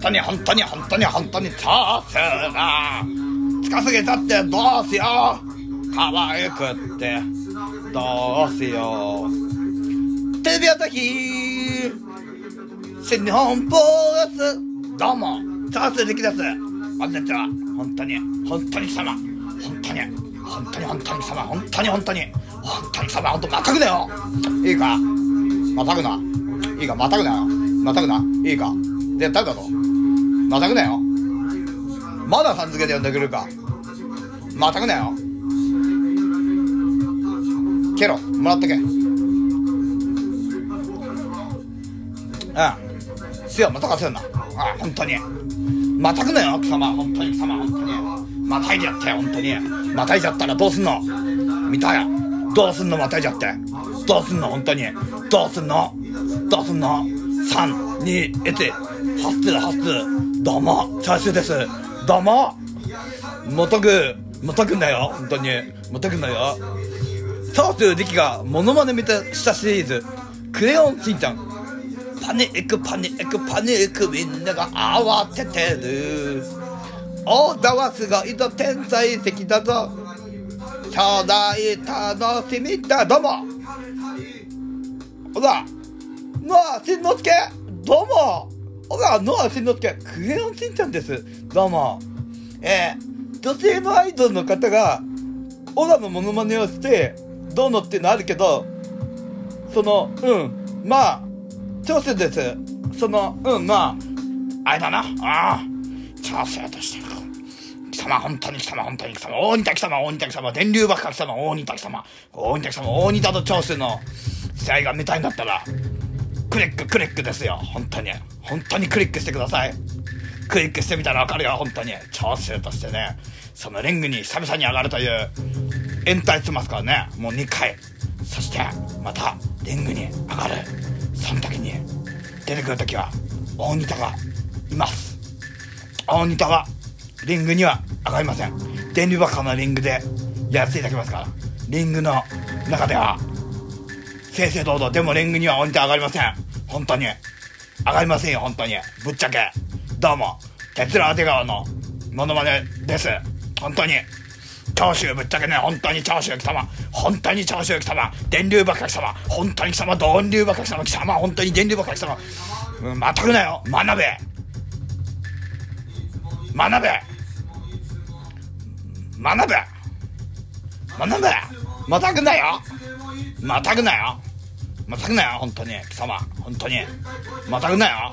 当に本当に本当に本当にチャーシューが近すぎちゃってどうしよう。可愛くって。どうしよう。テレビ朝日。新日本プロレスどうも。チャーシュー力です。こんにちは。本当に本当に貴様。本当に本当に本当に貴様。本当に本当に。本当に貴様。本当またぐなよ。いいか。またぐな。いいか。またぐなよ。またぐな。いいか。絶対だぞ。またぐなよ。まださん付けで呼んでくるか。またぐなよ。ケロ。もらっとけ。うん。すよ。またかせるな。あ本当に。またぐなよ貴様。本当に貴様。本当に。またいじゃって本当に。またいじゃったらどうすんの？見たやどうすんの？またいじゃって。どうすんの？本当に。どうすんの？どうすんの？321、2、1、発つ発つどうも、チャーシューです。どうももとぐ、もとくんだよ、本当に。もとくんだよ。チャーシュー力がモノマネ見たしたシリーズ、クレヨンしんちゃん。パニック、パニック、パニック、みんなが慌ててる。オーダーはすごいぞ、天才的だぞ。兄弟楽しみだ、どうもほら、ノアしんのすけどうもほら、ノアしんのすけクレヨンしんちゃんです。どうも。えー、女性のアイドルの方が、オラのモノマネをして、どうのっていうのあるけど、その、うん、まあ、調整です。その、うん、まあ、あれだな、ああ、調整としてる。貴様、本当に貴様、本当に貴様、大仁田貴様、大仁田貴様、電流爆破貴様、大仁田貴様、大仁田貴様、大仁田と長州の試合が見たいんだったら、クリック、クリックですよ、本当に。本当にクリックしてください。クリックしてみたらわかるよ、本当に。長州としてね、そのリングに久々に上がるという、延滞してますからね、もう2回。そして、また、リングに上がる。その時に、出てくる時は、大仁田がいます。大仁田は、リングには上がりません電流爆破のリングでやっていただきますからリングの中では正々堂々でもリングには降りて上がりません。本当に。上がりませんよ本当に。ぶっちゃけ。どうも。鉄郎出川のモノマネです。本当に。長州ぶっちゃけね。本当に長州貴様本当に長州貴様電流爆破貴様本当に貴様電流爆破貴様貴様本当に電流爆破貴様、うん、ま。たぐなよ。学べ学べ学べ学べまたぐなよ。またぐなよ。またぐなよ本当に。貴様本当に。またぐなよ。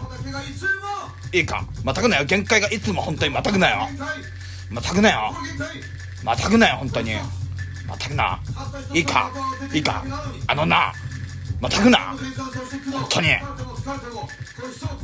いいか？またぐなよ。限界がいつも本当にまたぐなよ。またぐなよ。またぐなよ本当に。またぐな。いいか？いいか？あのな。またぐな。本当に。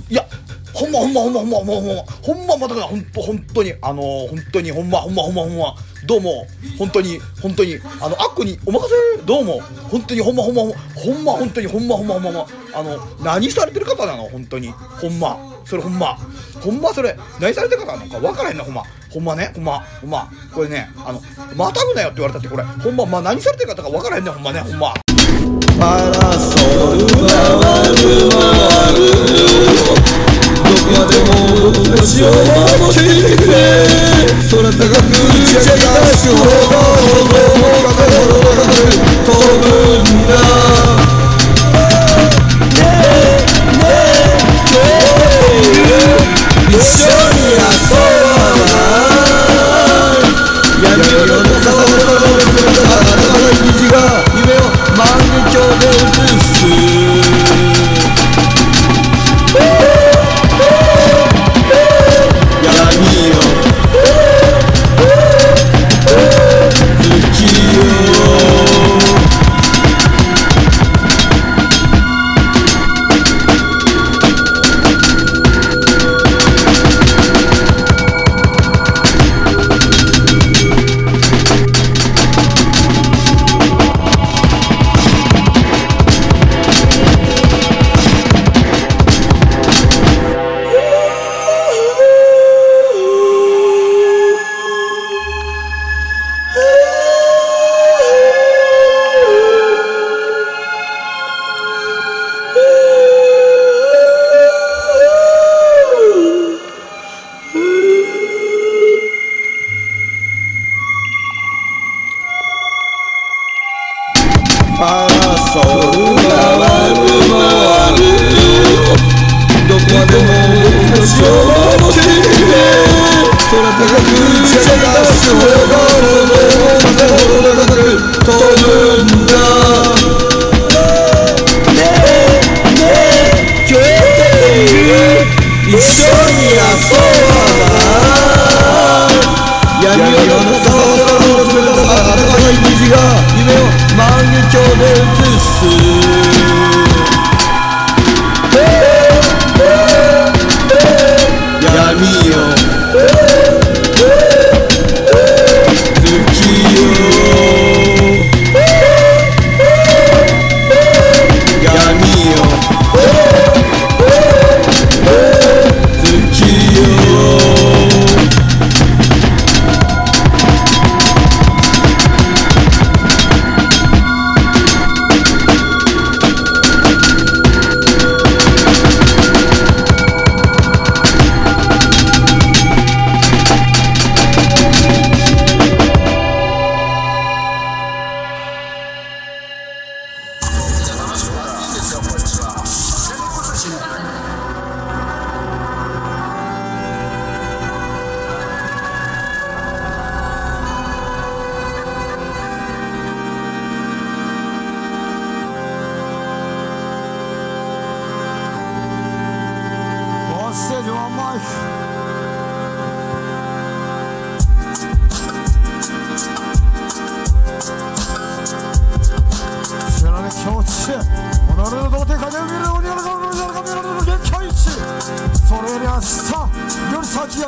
いやほんまほんまほんまほんまほんまほんま。ほんままたぐな。ほんと本当に。あのー、本当にほんまほんまほんまほんま。どうも。本当に本当に。あのあっこにお任せ。どうも。本当にほんまほんまほんま。本当にほんまほんまほんま。あの何されてる方なの？本当に。ほんま。それほんま。ほんまそれ何されてる方なのか分からへんなほんま。ほんまね。ほんまほんま。これねあのまたぐなよって言われたってこれ。ほんままあ何されてる方か分からへんねほんまねほんま。パラソルがるどこまでも星を守っていてくれ空高く打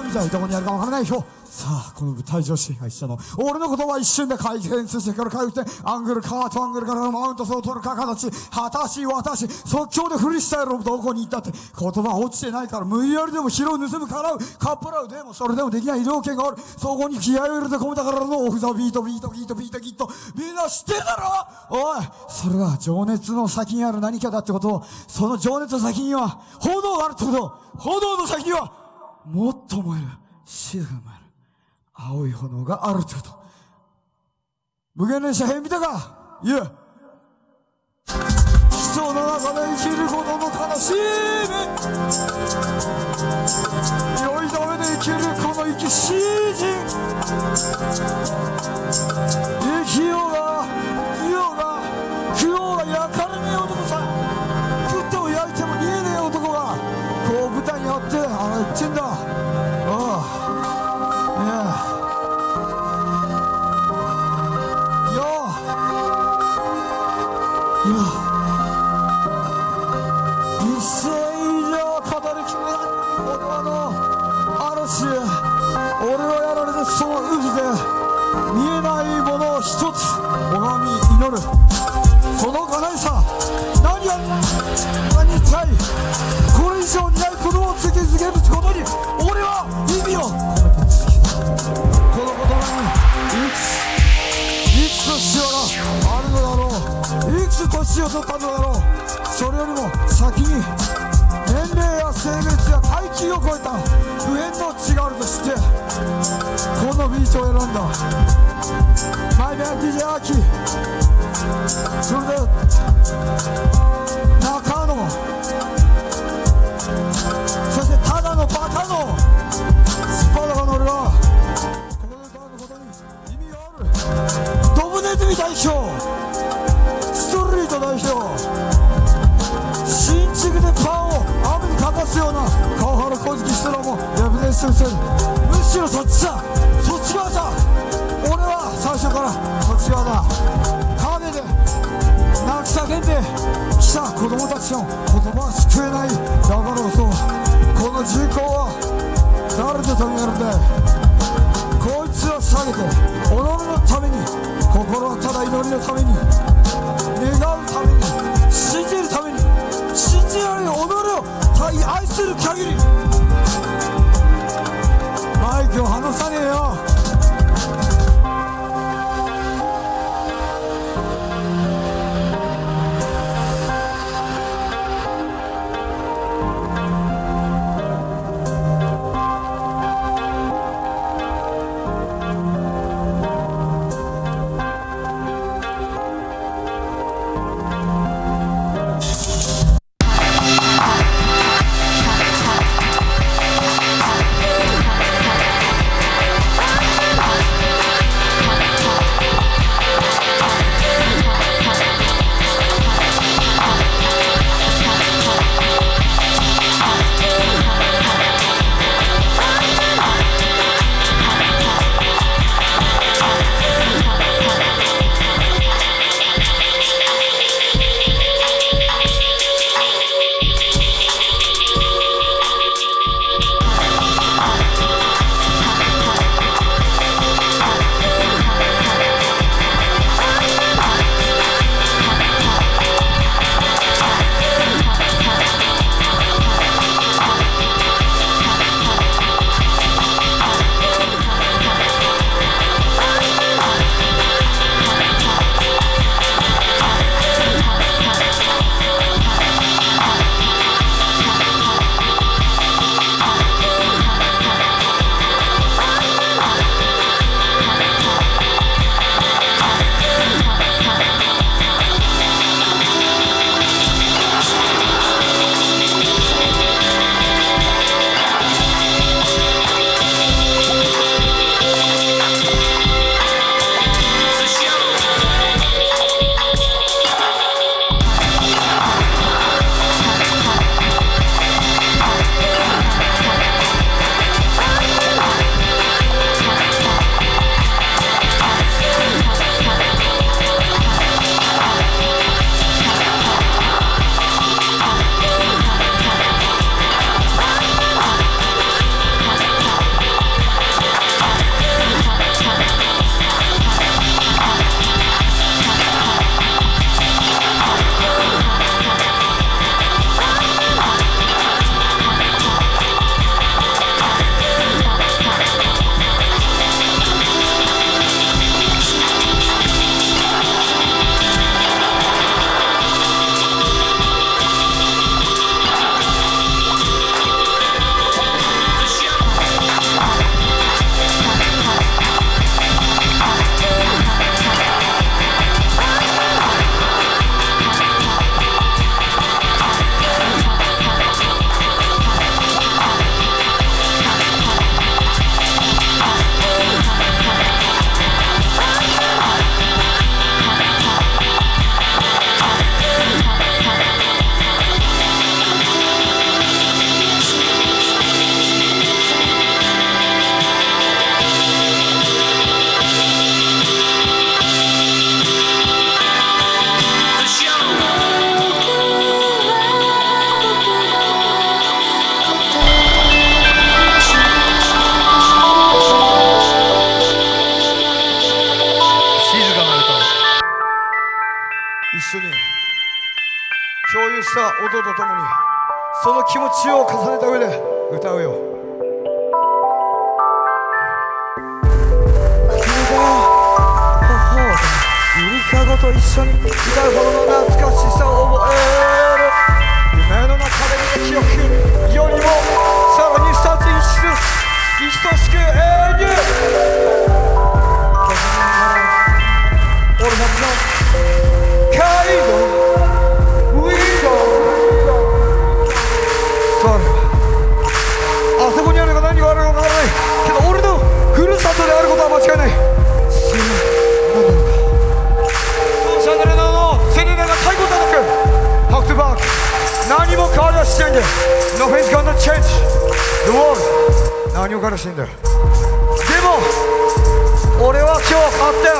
り先が見たいどこにあるかわからないよさあこの舞台女子が一緒の俺のことは一瞬で回転してから回復してアングルカートアングルからのマウントそう取るか形。果たし私即興でフリースタイルをどこに行ったって。言葉落ちてないから無理やりでも拾う盗むからう。カップラウでもそれでもできない医療圏がある。そこに気合を入れて込めたからのオフザビートビートビートビートビート。みんな知ってるだろ？おいそれが情熱の先にある何かだってこと。をその情熱の先には炎があるってこと。炎の先にはもっと燃える静かに燃える青い炎があるってこと。無限列車編見たか。いや人の中で生きることの悲しみ。良いためで生きるこの生き詩人。生きようがあって年を取ったのだろうそれよりも先に年齢や性別や階級を超えた普遍の違があると知ってこのビーチを選んだ。マイメン DJ アーキそれで中野。そしてただのバカの。スパダカの俺はここで歌うことに意味がある。ドブネズミ代表ト代表新築でパンを雨にかかすような川原小月人らもレブネスしてるむしろそっちだ。そっち側さ俺は最初からそっち側だ。影で泣き叫んで来た子供たちの言葉は救えない。だからこそこの人口は誰で止めるんだこいつを下げて己のために心はただ祈りのために。願うために信じるために信じられる己を愛する限りマイクを離さねえよ何も変わりはしないんだよでも俺は今日変わったよ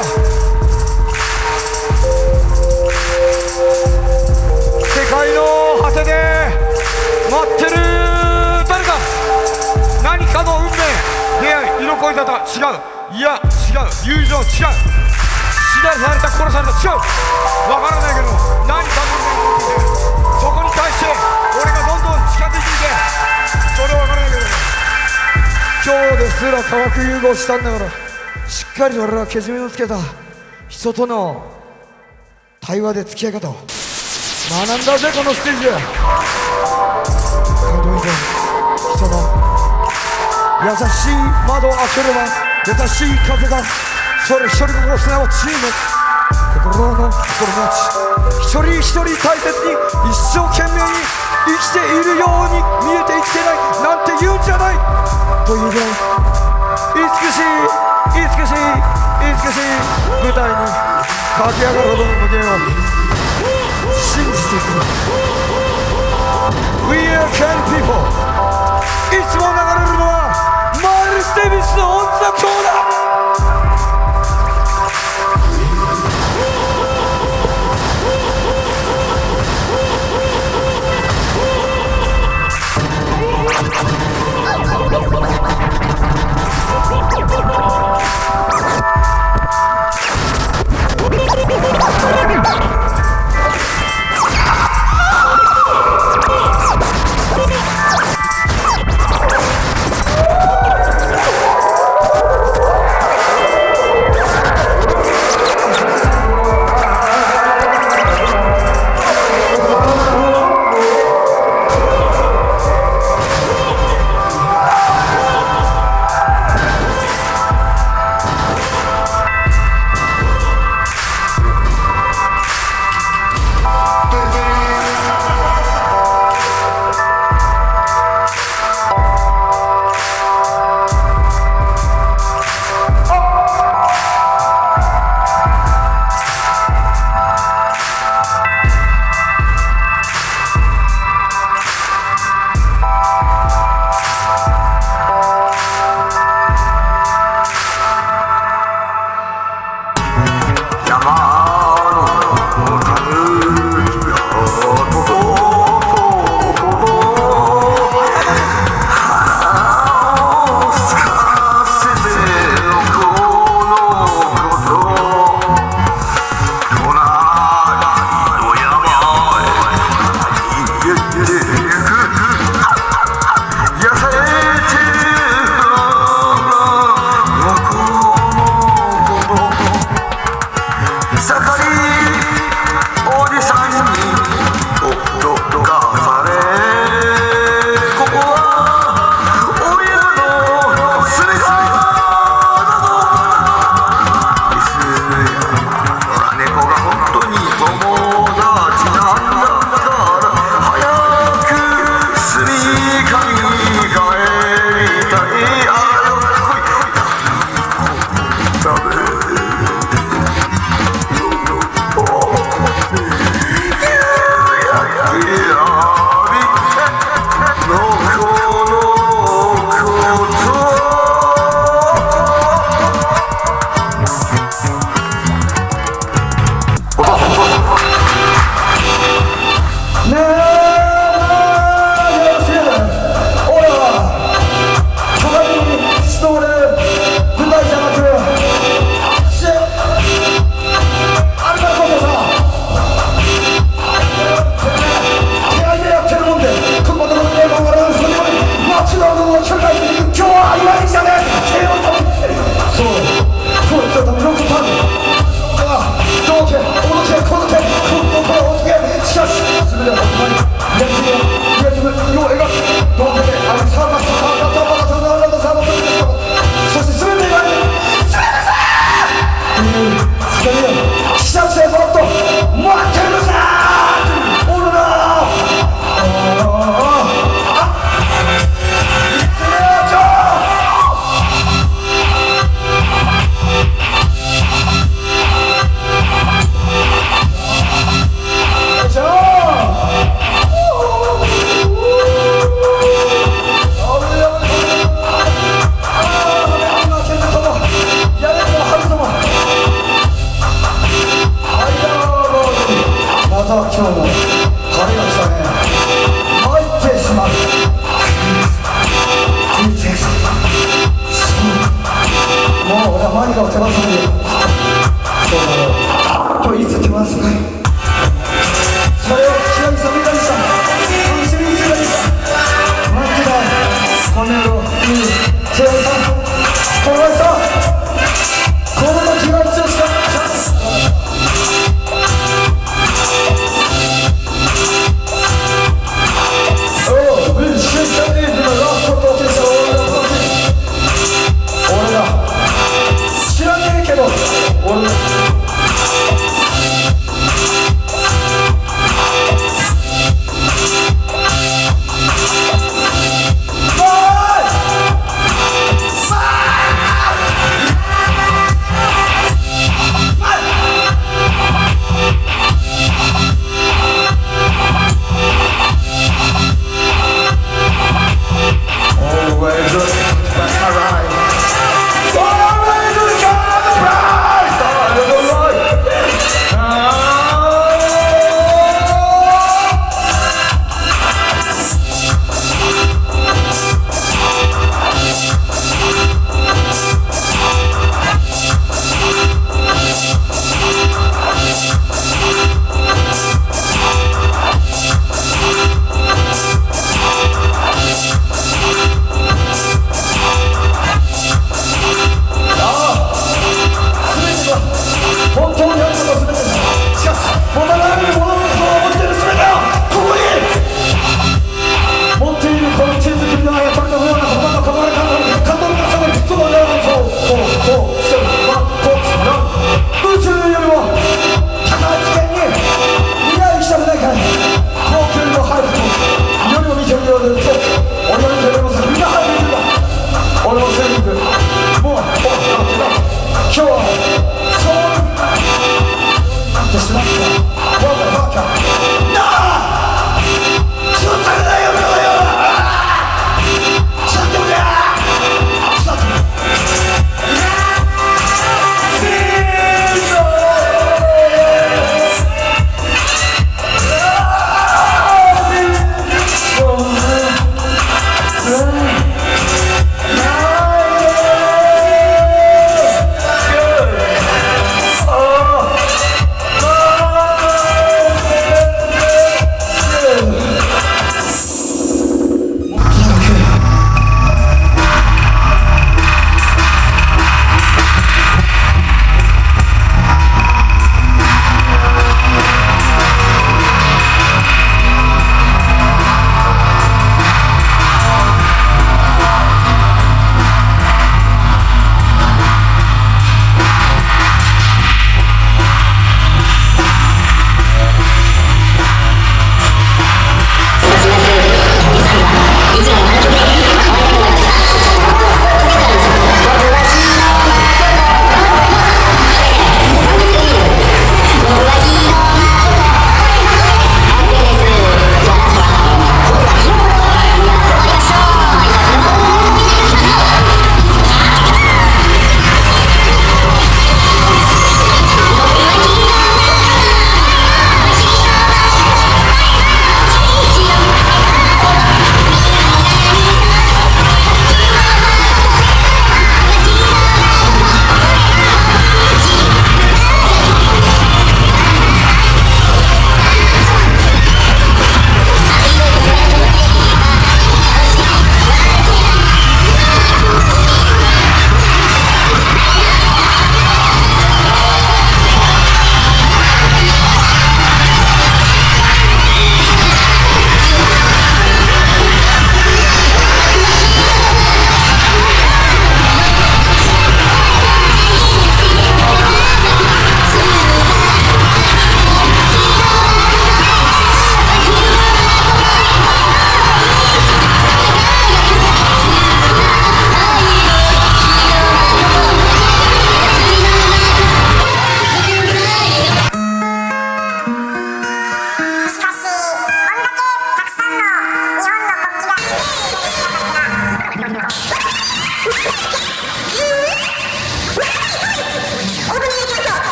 世界の果てで待ってる。誰か何かの運命出会い色恋沙汰違う。いや違う。友情違う。死なされた殺された違う。わからないけど何かの運命が起きてそこに対して俺がどんどん近づいていてそれはわからないけど。今日ですら化学融合したんだからしっかりと俺はけじめのつけた。人との対話で付き合い方を。学んだぜこのステージ。で街道以前人の優しい窓を開ければ優しい風がそれ一人心すなわちの。心の心持ち一人一人大切に一生懸命に生きているように見えて生きてない。なんて言うんじゃない。というぐらい。美しい。美しい。美しい。舞台に。駆け上がるほどの無限を。信じていく。We are can people いつも流れるのはマイルス・デビスの音楽だ。Oh,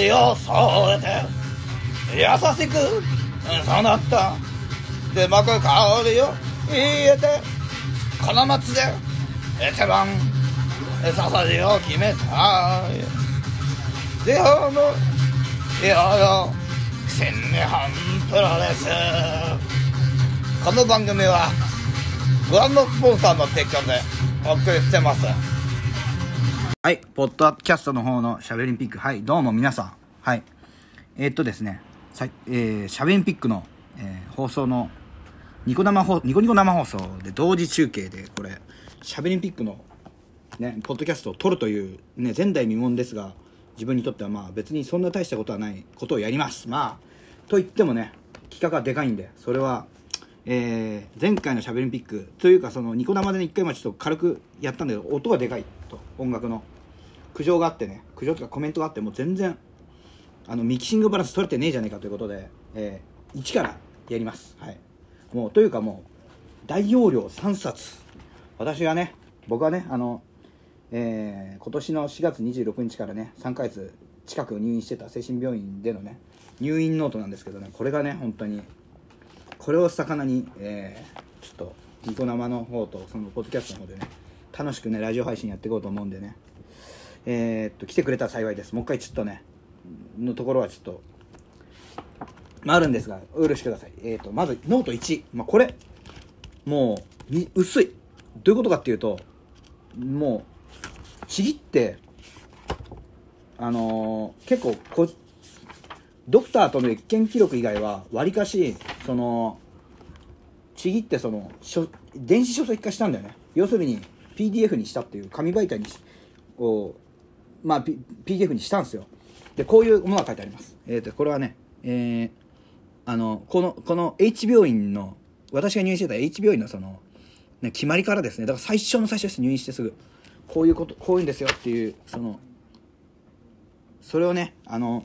の香りを添えて優しくそうなった。でまく香りを入れてこの街で一番笹地を決めたであのいよいよ新日本プロレスこの番組はご覧のスポンサーの提供でお送りしてます。はいポッドキャストの方のしゃべりんピック。はいどうも皆さん。はい。えーっとですね。さえー、しゃべりんピックの、えー放送のニコ生放ニコニコ生放送で同時中継でこれしゃべりんピックのねポッドキャストを撮るというね前代未聞ですが自分にとってはまあ別にそんな大したことはないことをやります。まあと言ってもね企画がでかいんでそれはえー前回のしゃべりんピックというかそのニコ生でね一回まあちょっと軽くやったんだけど音がでかい。と音楽の。苦情があってね苦情とかコメントがあってもう全然あのミキシングバランス取れてねえじゃねえかということで、えー一からやります。はい。もうというかもう大容量3冊。私がね僕はねあのえー今年の4月26日からね3ヶ月近く入院してた精神病院でのね入院ノートなんですけどねこれがね本当にこれを魚に、えーちょっとニコ生の方とそのポッドキャストの方でね楽しくねラジオ配信やっていこうと思うんでね。えーっと来てくれたら幸いです。もう一回ちょっとねのところはちょっとまああるんですがお許しください。えーっとまずノート1、まあ、これもうみ薄い。どういうことかっていうともうちぎってあのー結構こドクターとの謁見記録以外はわりかしそのちぎってその電子書籍化したんだよね。要するに PDF にしたっていう紙媒体にしをまあ、P、PDF にしたんですよ。でこういうものが書いてあります。えっ、とこれはねえーあのこのこの H 病院の私が入院してた H 病院のその、ね、決まりからですね。だから最初の最初です。入院してすぐ。こういうことこういうんですよっていうそのそれをねあの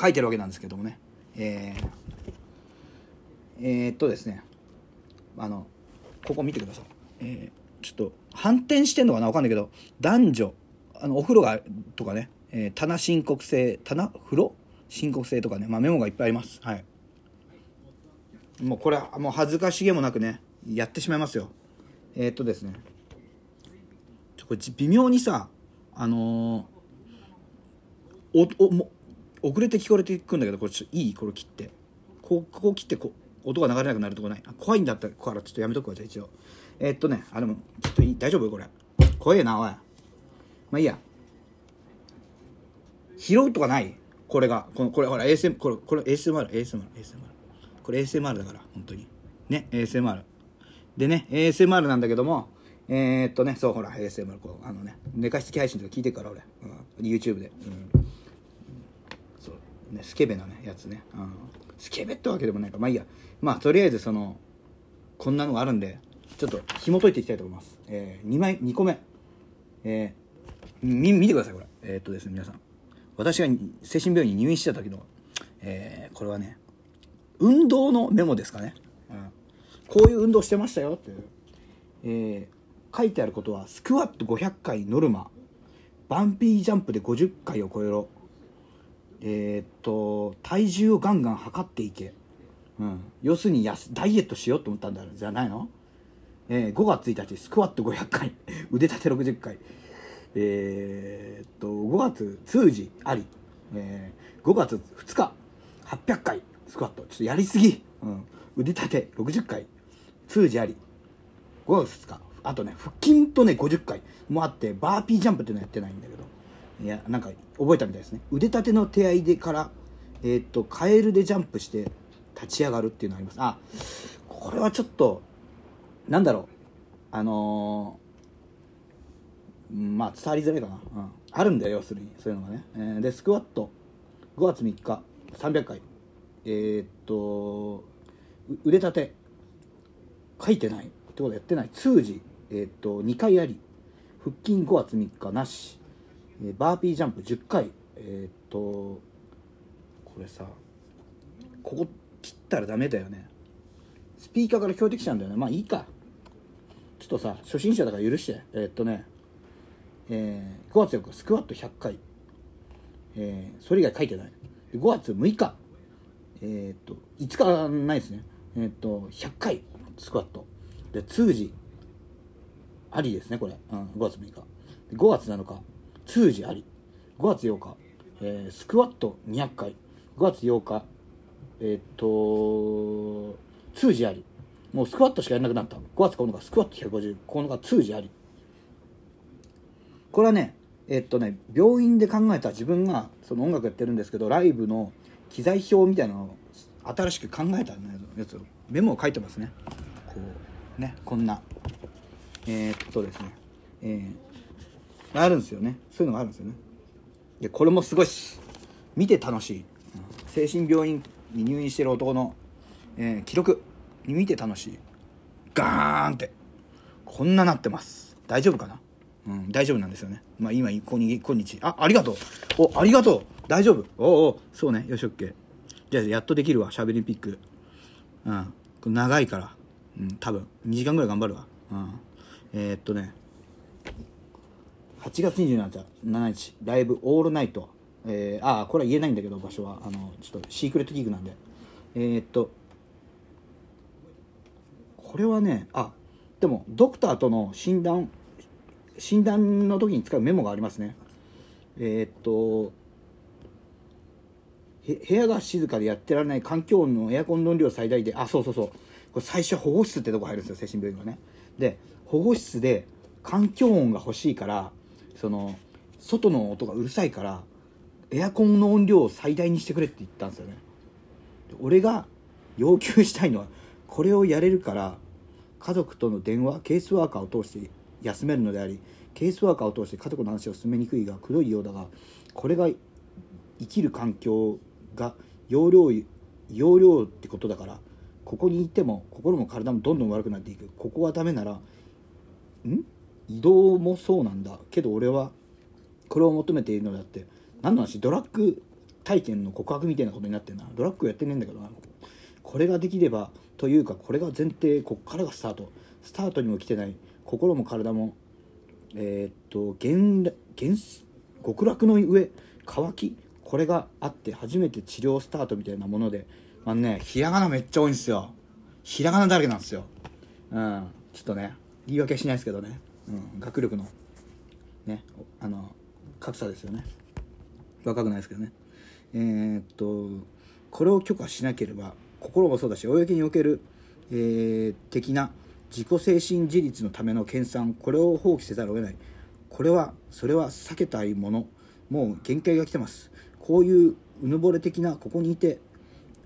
書いてるわけなんですけどもね。えーえーっとですね。あのここ見てください、えーちょっと反転してんのかな？わかんないけど男女あのお風呂がとかね、えー棚申告制棚風呂？申告制とかね、まあ、メモがいっぱいあります。はい。もうこれはもう恥ずかしげもなくねやってしまいますよ。えーっとですね。ちょこれ微妙にさあのーおおも遅れて聞こえてくんだけどこれちょっといい？これ切って。こうここ切ってこ音が流れなくなるとこない？怖いんだったらここからちょっとやめとくわじゃあ一応。えーっとねあでもちょっといい？大丈夫？これ。怖えなおい。まあいいや。拾うとかない？これが。このこれほら ASM これこれ ASMR ASMR ASMR これ ASMR だから本当に。ね ASMR でね ASMR なんだけどもえー、っとねそうほら ASMR こうあのね寝かしつき配信とか聞いてるから俺、うん、YouTube で、うん、そう。ねスケベなねやつね、うん、スケベってわけでもないかまあいいや。まあとりあえずそのこんなのがあるんで。ちょっと紐解いていきたいと思います、えー、2枚2個目。えー、み見てくださいこれ。えー、っとですね皆さん。私が精神病院に入院してた時の、えー、これはね運動のメモですかね、うん、こういう運動してましたよっていう、えー、書いてあることはスクワット500回ノルマ。バンピージャンプで50回を超えろ。えー、っと体重をガンガン測っていけ、うん、要するにやすダイエットしようと思ったんだじゃないの、えー、5月1日スクワット500回 腕立て60回。えー、っと5月通時あり、えー、5月2日800回スクワット。ちょっとやりすぎ、うん、腕立て60回通時あり。5月2日。あとね腹筋とね50回もあってバーピージャンプっていうのやってないんだけど。いやなんか覚えたみたいですね。腕立ての手合いでからえーっとカエルでジャンプして立ち上がるっていうのあります。あこれはちょっとなんだろう。あのーまあ伝わりづらいかな、うん、あるんだよ要するに。そういうのがね、えーでスクワット。5月3日。300回。えーっとう腕立て。書いてない。ってことやってない。通時えーっと2回あり。腹筋5月3日なし、えバーピージャンプ10回。えっとこれさここ切ったらダメだよね。スピーカーから聞こえてきちゃうんだよね。まあいいか。ちょっとさ初心者だから許して。えーっとねえー5月4日スクワット100回、えーそれ以外書いてない。5月6日。えーっと5日ないですね。えっと100回スクワット。で通時ありですねこれ、うん、5月6日。5月7日通時あり。5月8日、えースクワット200回。5月8日えっと通時あり。もうスクワットしかやらなくなった。5月9日スクワット150 9日通時あり。これはねえっとね病院で考えた自分がその音楽やってるんですけどライブの機材表みたいなのを新しく考えたやつをメモを書いてますね。こうねこんな。えーっとですね。えーあるんですよね。そういうのがあるんですよね。でこれもすごいっす。見て楽しい、精神病院に入院してる男の、えー記録。見て楽しい。ガーンって。こんななってます。大丈夫かな？うん大丈夫なんですよね。まあ今こに今日あありがとう。おありがとう。大丈夫。おおそうね。よし OK じゃあやっとできるわ。しゃべりピック。うん。長いから。うん多分。2時間ぐらい頑張るわ。うん。えー、っとね。8月27日。ライブオールナイト。えー、ああこれは言えないんだけど場所は。あのちょっとシークレットギグなんで。えー、っとこれはねあでもドクターとの診断診断の時に使うメモがありますね。えー、っと部屋が静かでやってられない環境音のエアコンの音量最大であそうそうそう。これ最初保護室ってとこ入るんですよ精神病院はね。で保護室で環境音が欲しいからその外の音がうるさいからエアコンの音量を最大にしてくれって言ったんですよね。俺が要求したいのはこれをやれるから家族との電話ケースワーカーを通して休めるのでありケースワーカーを通して家族の話を進めにくいがくどいようだがこれが生きる環境が容量容量ってことだからここにいても心も体もどんどん悪くなっていく。ここはダメならん？移動もそうなんだ。けど俺はこれを求めているのであって何の話？ドラッグ体験の告白みたいなことになってるな。ドラッグやってねえんだけどな。これができればというかこれが前提こっからがスタート。スタートにも来てない。心も体もえーっと原極楽の上乾きこれがあって初めて治療スタートみたいなもので。あねひらがなめっちゃ多いんですよ。ひらがなだらけなんですよ。うん。ちょっとね言い訳しないですけどね、うん、学力のねあの格差ですよね。若くないですけどね。えーっとこれを許可しなければ心もそうだし公における、えー的な自己精神自立のための研鑽これを放棄せざるを得ない。これはそれは避けたいもの。もう限界が来てます。こういううぬぼれ的なここにいて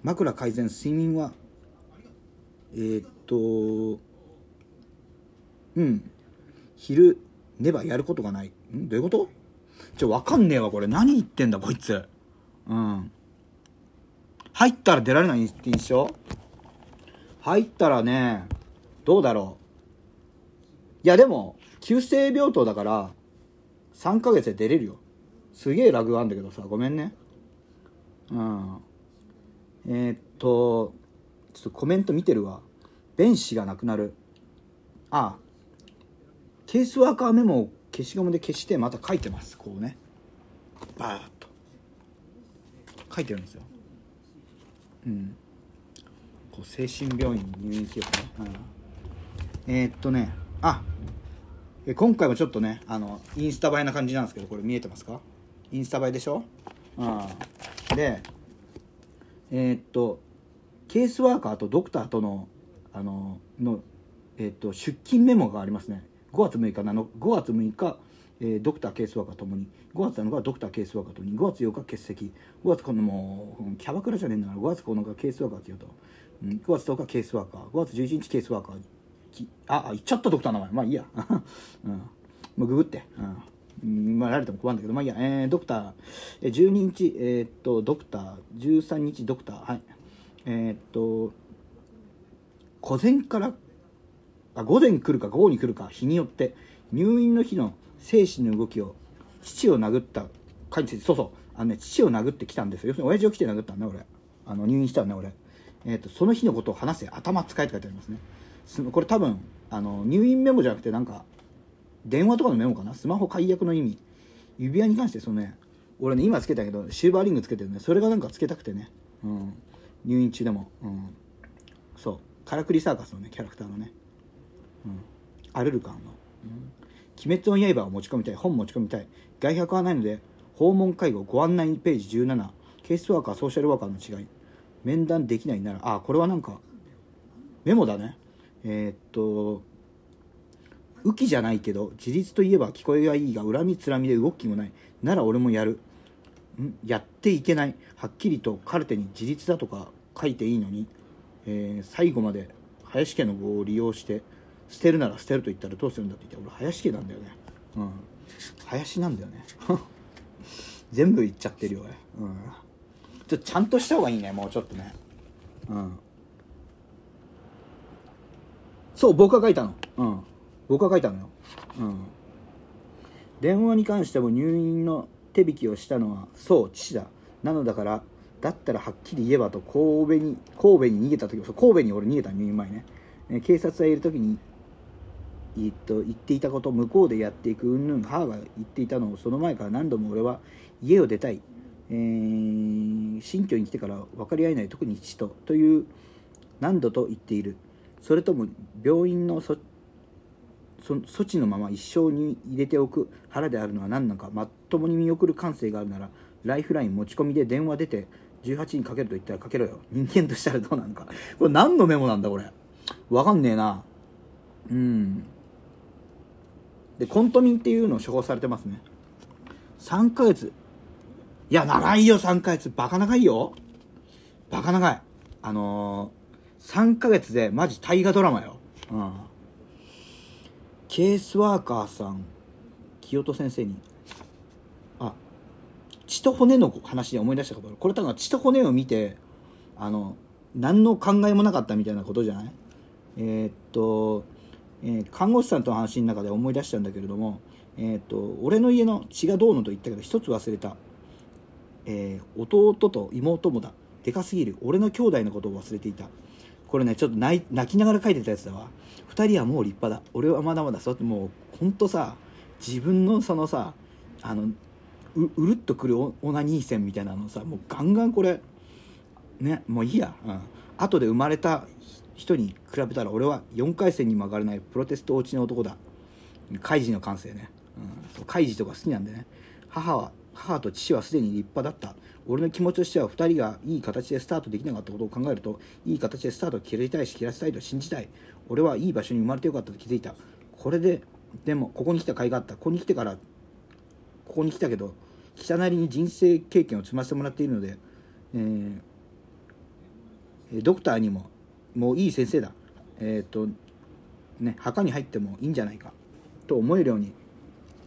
枕改善睡眠はえーっとうん。昼寝ばやることがない。ん？どういうこと？ちょわかんねえわこれ。何言ってんだこいつ。うん。入ったら出られないって印象？入ったらねどうだろう？いやでも急性病棟だから3ヶ月で出れるよ。すげえラグあんだけどさごめんね。うん。えーっとちょっとコメント見てるわ。弁士がなくなる。あケースワーカーメモを消しゴムで消してまた書いてます。こうね。バーッと。書いてるんですよ。うん。こう精神病院入院記録ね、うん、えーっとね。あえ今回もちょっとねあのインスタ映えな感じなんですけどこれ見えてますか？インスタ映えでしょ？うん。でえーっとケースワーカーとドクターとのあのの、えーっと出勤メモがありますね。5月6日なの5月6日、えードクターケースワーカーともに5月7日はドクターケースワーカーともに5月8日欠席。5月今度もうキャバクラじゃねえんだから5月9日ケースワーカー来よと、うん、5月10日ケースワーカー。5月11日ケースワーカーきああ言っちゃったドクターの名前。まあいいや、うん、もうググって、うん、まあられても困るんだけどまあいいや、えー、ドクターえー12日えーっとドクター13日ドクター。はい。えーっと午前からあ午前来るか午後に来るか日によって入院の日の精神の動きを父を殴ったかについてそうそうあの、ね、父を殴ってきたんですよ。要するに親父を来て殴ったんだ俺。あの入院したんだ俺、えー、とその日のことを話せ頭使えって書いてありますね。すこれ多分あの入院メモじゃなくてなんか電話とかのメモかな？スマホ解約の意味。指輪に関してそのね俺ね今つけたけどシルバーリングつけてるねそれがなんかつけたくてね、うん、入院中でも、うん、そう。カラクリサーカスのねキャラクターのね、うん、アルルカンの、うん「鬼滅の刃」を持ち込みたい本持ち込みたい。外泊はないので訪問介護ご案内ページ17ケースワーカーソーシャルワーカーの違い。面談できないならあこれはなんかメモだね。えーっと雨季じゃないけど自立といえば聞こえがいいが恨みつらみで動きもない。なら俺もやる。ん？やっていけない。はっきりとカルテに自立だとか書いていいのに、えー最後まで林家の語を利用して捨てるなら捨てると言ったらどうするんだって言って俺林家なんだよね。うん。林なんだよね。全部言っちゃってるよ俺。うん。ちょちゃんとした方がいいねもうちょっとね。うん。そう僕が書いたの。うん。僕が書いたのよ。うん。電話に関しても入院の手引きをしたのはそう父だ。なのだからだったらはっきり言えばと神戸に神戸に逃げた時そう神戸に俺逃げた入院前ね。え警察がいる時にえっと言っていたこと向こうでやっていくうんぬん母が言っていたのをその前から何度も俺は家を出たい、えー新居に来てから分かり合えない特に父とという何度と言っている。それとも病院のそそ措置のまま一生に入れておく腹であるのは何なのかまっともに見送る感性があるならライフライン持ち込みで電話出て18にかけると言ったらかけろよ。人間としたらどうなのか。これ何のメモなんだこれ。わかんねえな。うん。でコントミンっていうのを処方されてますね。3ヶ月。いや長いよ3ヶ月。バカ長いよ。バカ長い。あのー、3ヶ月でマジ大河ドラマよ。うん。ケースワーカーさん清戸先生に。あ血と骨の話で思い出したことある。これ多分血と骨を見てあの何の考えもなかったみたいなことじゃない？えーっと、え看護師さんとの話の中で思い出したんだけれども、えーっと俺の家の血がどうのと言ったけど一つ忘れた、えー弟と妹もだ。でかすぎる。俺の兄弟のことを忘れていた。これねちょっと泣きながら書いてたやつだわ。2人はもう立派だ。俺はまだまだそうやってもうほんとさ自分のそのさあのううるっとくるオオナニー線みたいなのさもうガンガンこれねもういいや、うん、後で生まれた人に比べたら俺は4回戦にも上がれないプロテスト落ちの男だ。カイジの感性ね、うん、カイジとか好きなんでね。母は母と父はすでに立派だった。俺の気持ちとしては2人がいい形でスタートできなかったことを考えるといい形でスタートを切りたいし切らせたいと信じたい。俺はいい場所に生まれてよかったと気づいた。これででもここに来た甲斐があった。ここに来てからここに来たけど来たなりに人生経験を積ませてもらっているので、えードクターにももういい先生だ。えっ、とね墓に入ってもいいんじゃないか。と思えるように、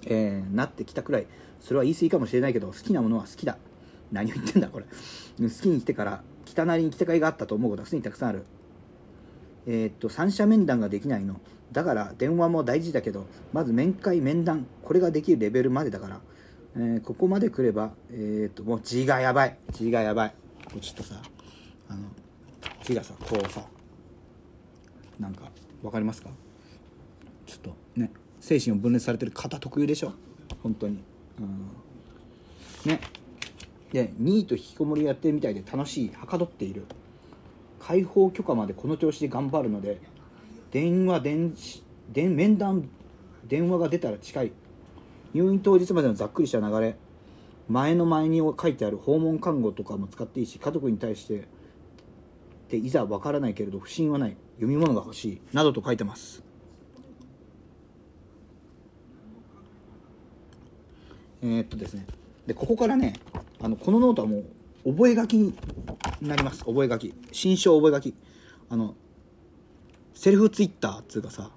えーなってきたくらい。それは言い過ぎかもしれないけど好きなものは好きだ。何を言ってんだこれ。好きに来てから来たなりに来た甲斐があったと思うことはすでにたくさんある。えーっと三者面談ができないの。だから電話も大事だけどまず面会面談。これができるレベルまでだから、えーここまで来ればえーっともう字がやばい。字がやばい。ちょっとさあの字がさこうさなんかわかりますかちょっとね精神を分裂されてる方特有でしょ本当にうんねでニート引きこもりやってるみたいで楽しいはかどっている開放許可までこの調子で頑張るので電話電子電面談電話が出たら近い入院当日までのざっくりした流れ前の前に書いてある訪問看護とかも使っていいし家族に対してでいざわからないけれど不審はない読み物が欲しいなどと書いてます。えっとですね。でここからねあのこのノートはもう覚書きになります。覚書。き新書覚書。きあのセルフツイッターっていうかさ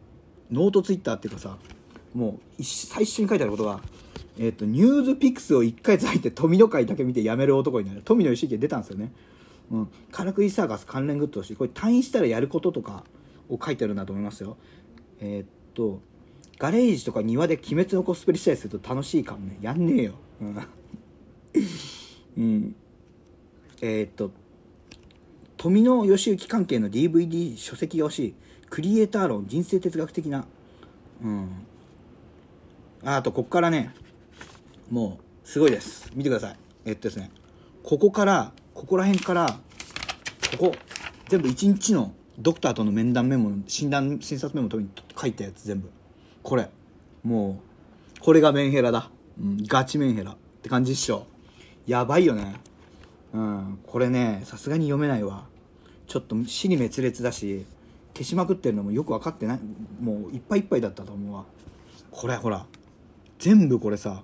ノートツイッターっていうかさもう最初に書いてあることがえーっとニュースピックスを1回ずつ入って富野回だけ見て辞める男になる。富野由悠季出たんですよね。うん、カラクリサーカス関連グッズとしてこれ退院したらやることとかを書いてあるなと思いますよ。えーっとガレージとか庭で鬼滅のコスプレしたりすると楽しいかもね。やんねえよ。うん、うん、えーっと富野義行関係の DVD 書籍が欲しい。クリエイター論人生哲学的な。うん。ああとここからねもうすごいです。見てください。えっとですねここからここら辺からここ全部1日のドクターとの面談メモ診断診察メモの時に書いたやつ全部。これ。もうこれがメンヘラだ、うん、ガチメンヘラって感じっしょ。やばいよね。うんこれねさすがに読めないわ。ちょっと死に滅裂だし消しまくってるのもよく分かってない。もういっぱいいっぱいだったと思うわ。これほら全部これさ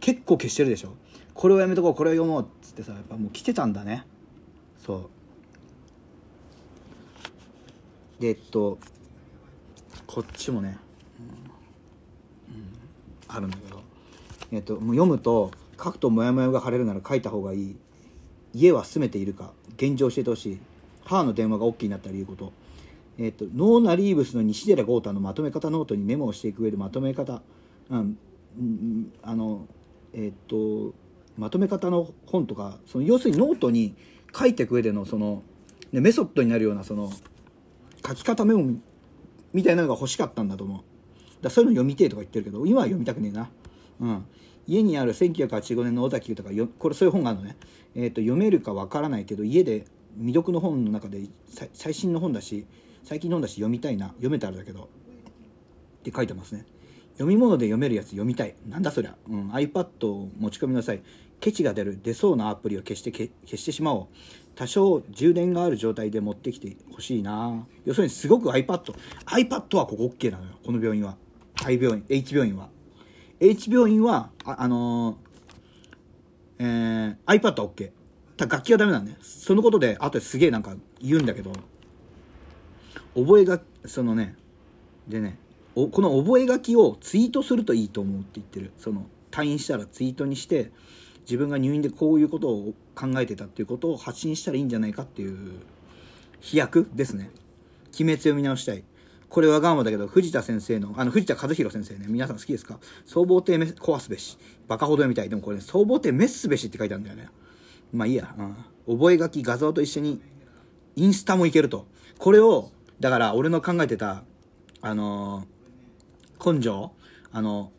結構消してるでしょ。これをやめとこうこれを読もうっつってさやっぱもう来てたんだね。そう。でえっとこっちもね、うんうんあるんだけど。えっともう読むと書くとモヤモヤが晴れるなら書いた方がいい。家は住めているか現状教えてほしい。母の電話が OK になった理由こと。えっとノーナリーブスの西寺豪太のまとめ方ノートにメモをしていく上でまとめ方。うんうんあのえっとまとめ方の本とかその要するにノートに書いていく上でのその、ね、メソッドになるようなその書き方メモみたいなのが欲しかったんだと思う。だそういうの読みてえとか言ってるけど今は読みたくねえな。うん。家にある1985年の尾崎豊よこれそういう本があるのね、えー、と読めるかわからないけど家で未読の本の中で最新の本だし最近の本だし読みたいな。読めたらだけど。って書いてますね。読み物で読めるやつ読みたい。なんだそりゃ、うん、iPad を持ち込みなさい。ケチが出る出そうなアプリを消して消してしまおう。多少充電がある状態で持ってきてほしいな。要するにすごく iPad iPad はここ OK なのよ。この病院は。I 病院 H 病院は。H 病院はあ、あのーえー iPad は OK た楽器はダメなんだよ。そのことで後ですげえなんか言うんだけど覚えがそのねでねおこの覚書をツイートするといいと思うって言ってる。その退院したらツイートにして自分が入院でこういうことを考えてたっていうことを発信したらいいんじゃないかっていう飛躍ですね。鬼滅読み直したい。これはガンマだけど藤田先生のあの藤田和弘先生ね皆さん好きですか？総合艇壊すべし。バカほど読みたい。でもこれ、ね、総合艇滅すべしって書いてあるんだよね。まあいいや、うん、覚書画像と一緒にインスタもいけると。これをだから俺の考えてたあのー根性？あの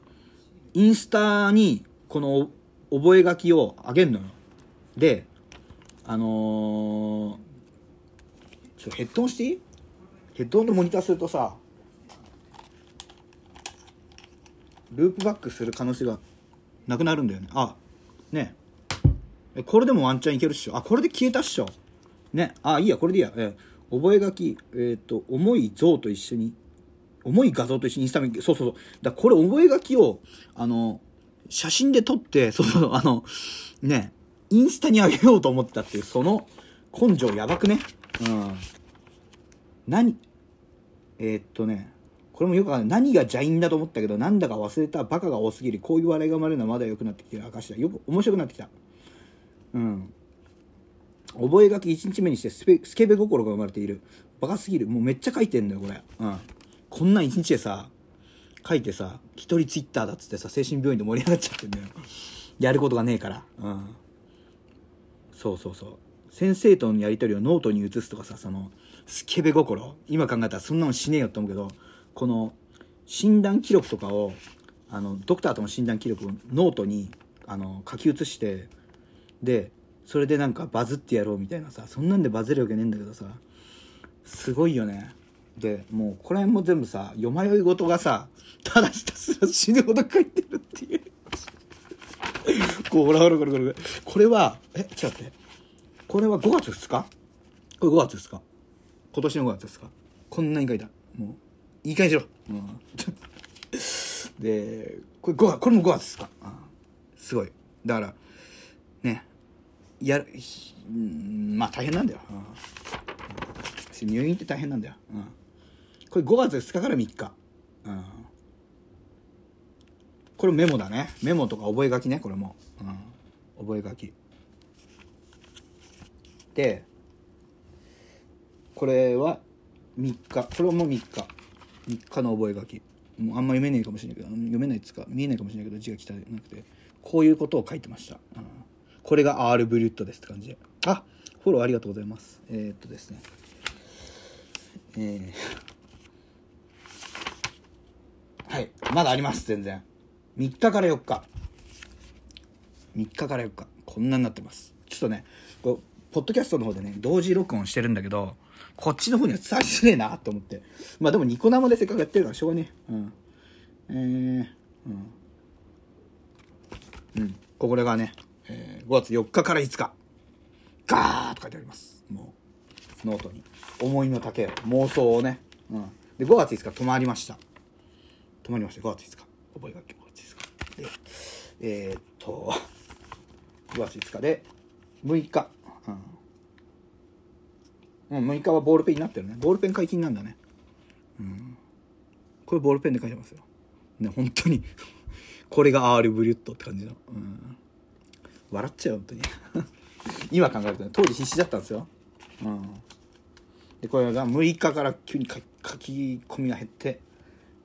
インスタにこの覚書をあげんのよ。であのーちょヘッドホンしていい？ヘッドホンのモニターするとさループバックする可能性がなくなるんだよね。あねこれでもワンチャンいけるっしょ。あこれで消えたっしょ。ね。あいいやこれでいいや。え覚書きえっ、と重い像と一緒に重い画像と一緒にインスタにそうそうそう。だこれ覚書きをあの写真で撮ってそうそうあのねインスタに上げようと思ってたっていうその根性やばくね？うん。何？えーっとねこれもよくわかんない。何が邪因だと思ったけどなんだか忘れたバカが多すぎるこういう笑いが生まれるのはまだ良くなってきてる証だ。よく面白くなってきた。うん。覚書1日目にしてスペスケベ心が生まれている。バカすぎる。もうめっちゃ書いてんのよこれ。うん。こんなん1日でさ書いてさ一人ツイッターだっつってさ精神病院で盛り上がっちゃってんだよ。やることがねえから。うん。そうそうそう。先生とのやり取りをノートに移すとかさそのスケベ心。今考えたらそんなのしねえよと思うけどこの診断記録とかをあのドクターとの診断記録をノートにあの書き写してでそれでなんかバズってやろうみたいなさそんなんでバズるわけねえんだけどさすごいよね。でもうこれも全部さ世迷い言がさただひたすら死ぬほど書いてるっていう。こうほらほらこれこれ。これはえちょっと待って。これは5月2日これ5月2日今年の5月2日こんなに書いた。もういい加減しろ、うん、でこれ5月これも5月2日、うん、すごい。だからね。やるうんまあ大変なんだよ、うん、入院って大変なんだよ、うん、これ5月2日から3日、うん、これメモだね。メモとか覚書ねこれも、うん、覚書。でこれは3日。これも3日。3日の覚書。もうあんま読めないかもしれないけど読めないっつか見えないかもしれないけど字が汚くくてこういうことを書いてました、うん、これが R ブリュットですって感じで。あフォローありがとうございます。えー、っとですね。えー、はい。まだあります全然。3日から4日。3日から4日。こんなになってます。ちょっとねこうポッドキャストの方でね同時録音してるんだけどこっちの方には伝わりづれえなと思って。まあでもニコ生でせっかくやってるからしょうがねえ。うん。えー、うん。うん。これがね、えー5月4日から5日。ガーッと書いてあります。もうノートに。思いの丈を妄想をね、うん、で5月5日止まりました。止まりました5月5日覚え書き5月5日でえーっと5月5日で6日。うん。も、う、6日はボールペンになってるね。ボールペン解禁なんだね。うん。これボールペンで書いてますよ。ね本当に。これがアールブリュットって感じの、うん、笑っちゃう本当に。今考えるとね当時必死だったんですよ、うん、でこれが6日から急に書き込みが減って、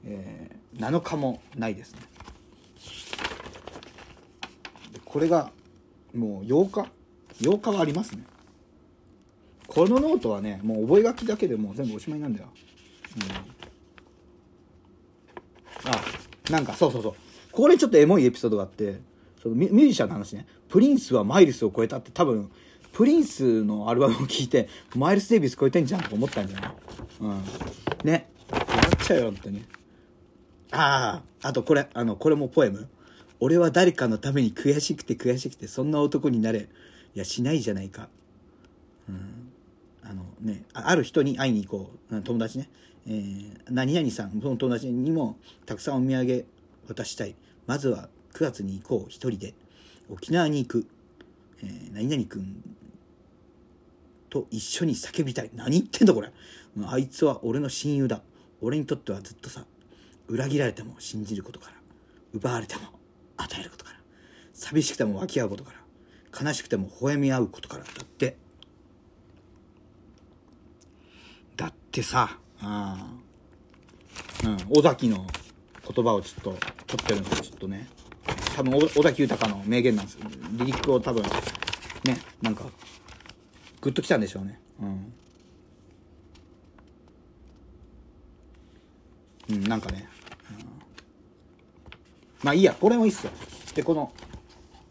えー7日もないですね。でこれがもう8日？8日はありますね。このノートはねもう覚書きだけでもう全部おしまいなんだよ、うん、あなんかそうそうそう。ここでちょっとエモいエピソードがあってそのミュージシャンの話ね。プリンスはマイルスを超えたって多分プリンスのアルバムを聴いてマイルス・デイビス超えてんじゃんと思ったんじゃない？うん。ね。笑っちゃうよ本当に。あああとこれあのこれもポエム。俺は誰かのために悔しくて悔しくてそんな男になれ。いやしないじゃないか。うん。あのねある人に会いに行こう。友達ね、えー何々さんその友達にもたくさんお土産渡したい。まずは9月に行こう一人で。沖縄に行く、えー何々くんと一緒に叫びたい。何言ってんだこれ。あいつは俺の親友だ。俺にとってはずっとさ。裏切られても信じることから奪われても与えることから寂しくても湧き合うことから悲しくても微笑み合うことからだってだってさあうん尾崎の言葉をちょっと取ってるんですよちょっとね多分尾崎豊の名言なんですよ。リリックを多分ねなんかグッときたんでしょうね。うん、うん、なんかね、まあいいやこれもいいっすよ。でこの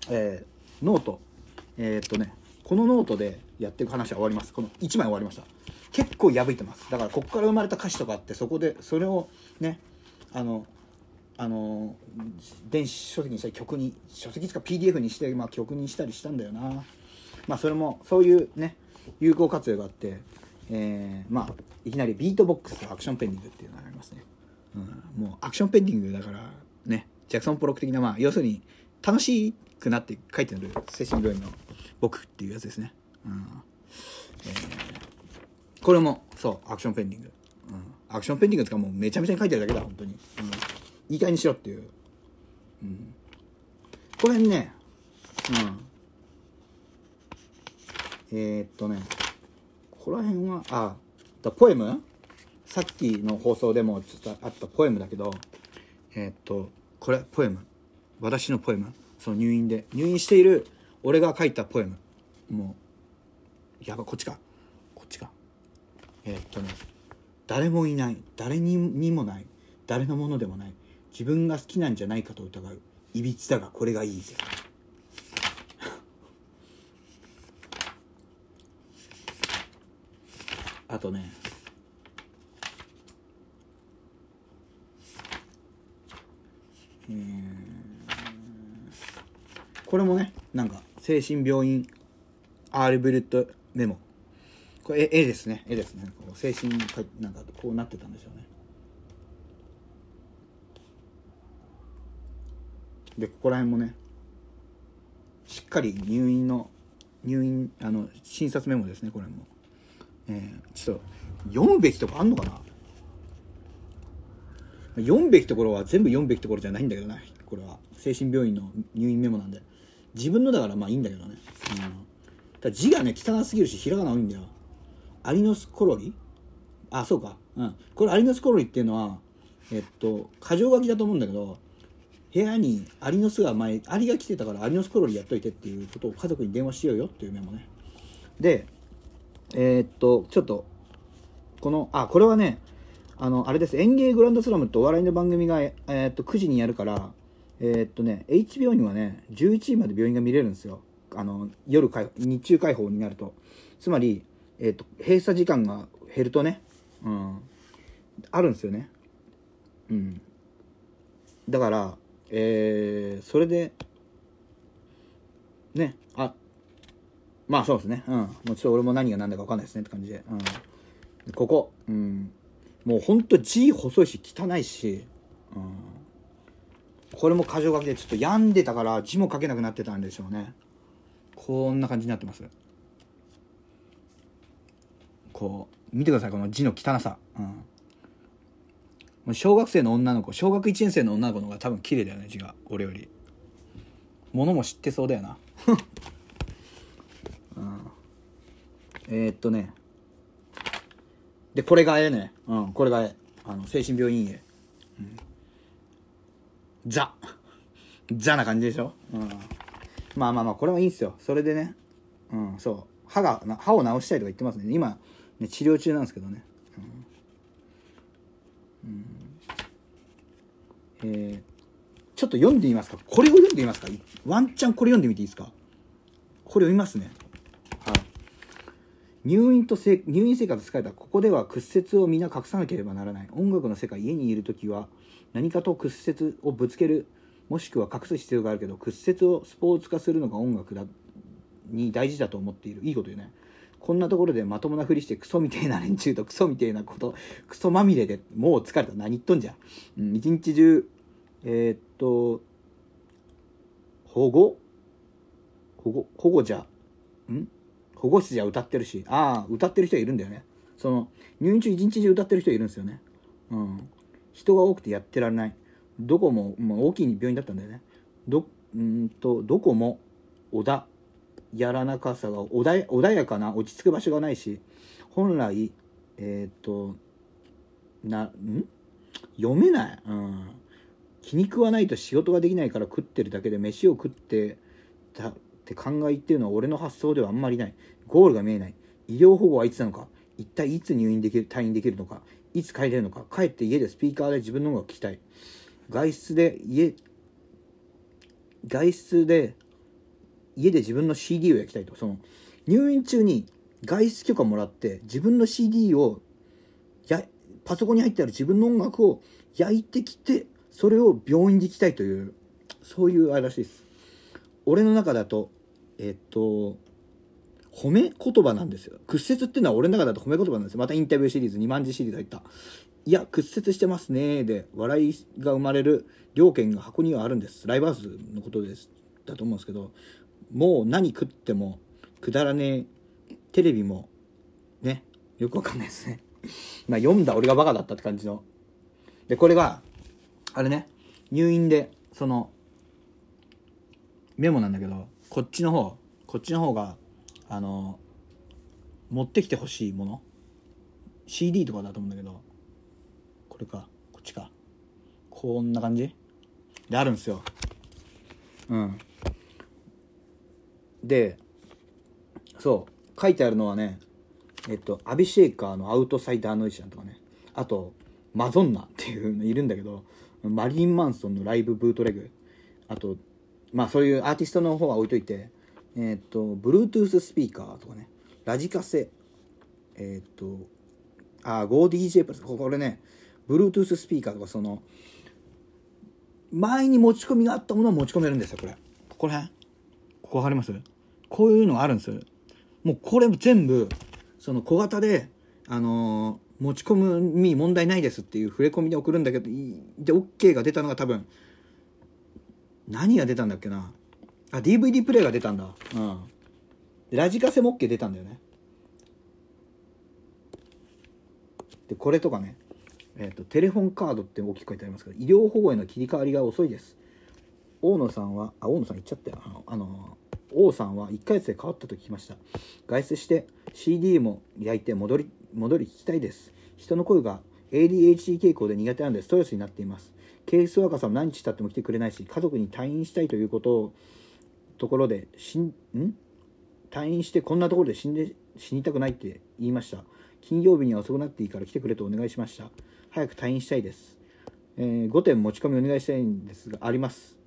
えーノート。えーっとねこのノートでやっていく話は終わります。この1枚終わりました。結構破いてます。だからここから生まれた歌詞とかあってそこでそれをねあのあの電子書籍にしたり曲に書籍つか PDF にして、まあ、曲にしたりしたんだよな。まあそれもそういうね有効活用があって、えーまあいきなりビートボックスとアクションペンディングっていうのがありますね、うん、もうアクションペンディングだからね。ジャクソン・ポロック的なまあ要するに楽しくなって書いてる精神病院の僕っていうやつですね、うん。えーこれもそうアクションペンディング、うん、アクションペンディングとかもうめちゃめちゃに書いてるだけだ本当に、うん、いい加減にしろっていう、うん、これねうん。えー、っとねここら辺はあだポエム？さっきの放送でもちょっとあったポエムだけどえー、っとこれポエム。私のポエム。その入院で。入院している。俺が書いたポエム。もうやばこっちか。こっちか。えーっとね。誰もいない。誰ににもない。誰のものでもない。自分が好きなんじゃないかと疑う。いびつだがこれがいいぜ。あとね。えーこれもねなんか精神病院アールブルットメモ。これ絵ですね。絵ですね。こう精神なんかこうなってたんでしょうね。でここら辺もねしっかり入院の入院あの診察メモですねこれも、えー、ちょっと読むべきとこあんのかな？読むべきところは全部読むべきところじゃないんだけどなこれは。精神病院の入院メモなんで。自分のだからまあいいんだけどね、うん、だ字がね汚すぎるしひらがな多いんだよ。アリノスコロリ？あそうか。うん。これアリノスコロリっていうのはえっと箇条書きだと思うんだけど部屋にアリの巣が前アリが来てたからアリの巣コロリやっといてっていうことを家族に電話しようよっていうメモね。でえーっとちょっとこのあこれはねあのあれです。演芸グランドスラムってお笑いの番組が、えーっと9時にやるからえーっとね H 病院はね11時まで病院が見れるんですよ。あの夜開日中開放になると。つまり、えーっと閉鎖時間が減るとね、うん、あるんですよね。うん。だからえー、それでねあまあそうですね。うん。もうちょっと俺も何が何だか分かんないですねって感じで、うん、ここ。うん。もうほんと字細いし汚いし、うん、これも箇条書きでちょっと病んでたから字も書けなくなってたんでしょうね。こんな感じになってます。こう見てくださいこの字の汚さ。うん。もう小学生の女の子小学1年生の女の子の方が多分綺麗だよね字が。俺より。物も知ってそうだよな、うん、えー、っとね。でこれがええねうんこれがええ。あの精神病院へ、うん、ザ。ザな感じでしょ、うん、まあまあまあこれもいいんすよ。それでね。うんそう。歯が歯を治したいとか言ってますね。今ね治療中なんですけどね。えーちょっと読んでみますか？これを読んでみますか？ワンチャンこれ読んでみていいですか？これ読みますね。入院とせ入院生活疲れたここでは屈折を皆隠さなければならない。音楽の世界家にいる時は何かと屈折をぶつけるもしくは隠す必要があるけど屈折をスポーツ化するのが音楽だに大事だと思っている。いいこと言うね。こんなところでまともなふりしてクソみてえな 連中とクソみてえなことクソまみれでもう疲れた。何言っとんじゃ、うん、一日中えーっと保護？保護？保護じゃ。ん？保護室じゃ歌ってるしああ歌ってる人いるんだよね。その入院中一日中歌ってる人いるんですよね。うん。人が多くてやってられない。どこも、まあ、大きい病院だったんだよね。どうんとどこも小田やらなかさが穏や穏やかな落ち着く場所がないし本来えーとなん？読めない、うん、気に食わないと仕事ができないから食ってるだけで飯を食ってたって考えっていうのは俺の発想ではあんまりない。ゴールが見えない。医療保護はいつなのか？一体いつ入院できる退院できるのか？いつ帰れるのか？帰って家でスピーカーで自分の音楽聴きたい。外出で家外出で家で自分の CD を焼きたいと。その入院中に外出許可もらって自分の CD をやパソコンに入ってある自分の音楽を焼いてきてそれを病院で行きたいというそういうあれらしいです。俺の中だとえっと褒め言葉なんですよ。屈折っていうのは俺の中だと褒め言葉なんですよ。またインタビューシリーズ2万字シリーズ入った。いや屈折してますねで笑いが生まれる両県が箱にはあるんです。ライブハウスのことですだと思うんですけどもう何食ってもくだらねえテレビもねよくわかんないですね。まあ読んだ俺がバカだったって感じの。でこれがあれね入院でそのメモなんだけどこっちの方こっちの方があの持ってきてほしいもの。CD とかだと思うんだけど。これか。こっちか。こんな感じ？であるんですよ。うん。でそう。書いてあるのはねえっとアビシェイカーのアウトサイダーノイシャンとかね。あとマゾンナっていうのいるんだけどマリリン・マンソンのライブブートレグ。あとまあそういうアーティストの方は置いといてえっと Bluetooth スピーカーとかね。ラジカセ。えっとあ GoDJ プラスこれね Bluetooth スピーカーとかその前に持ち込みがあったものを持ち込めるんですよこれ。ここら辺？ここわかります？こういうのがあるんです。よもうこれ全部その小型であのー持ち込むに問題ないですっていう触れ込みで送るんだけどで OK が出たのが多分何が出たんだっけな？あ DVD プレイが出たんだ。うん。でラジカセも OK 出たんだよね。でこれとかね。えーとテレフォンカードって大きく書いてありますけど医療保護への切り替わりが遅いです。大野さんはあ大野さん言っちゃったよ。あのあの王さんは1ヶ月で変わったと聞きました。外出して CD も焼いて戻り戻り聞きたいです。人の声が ADHD 傾向で苦手なのでストレスになっています。ケースワーカーさんも何日経っても来てくれないし家族に退院したいということをところでしんん？退院してこんなところで死んで死にたくないって言いました。金曜日には遅くなっていいから来てくれとお願いしました。早く退院したいです、えー5点持ち込みお願いしたいんですがあります。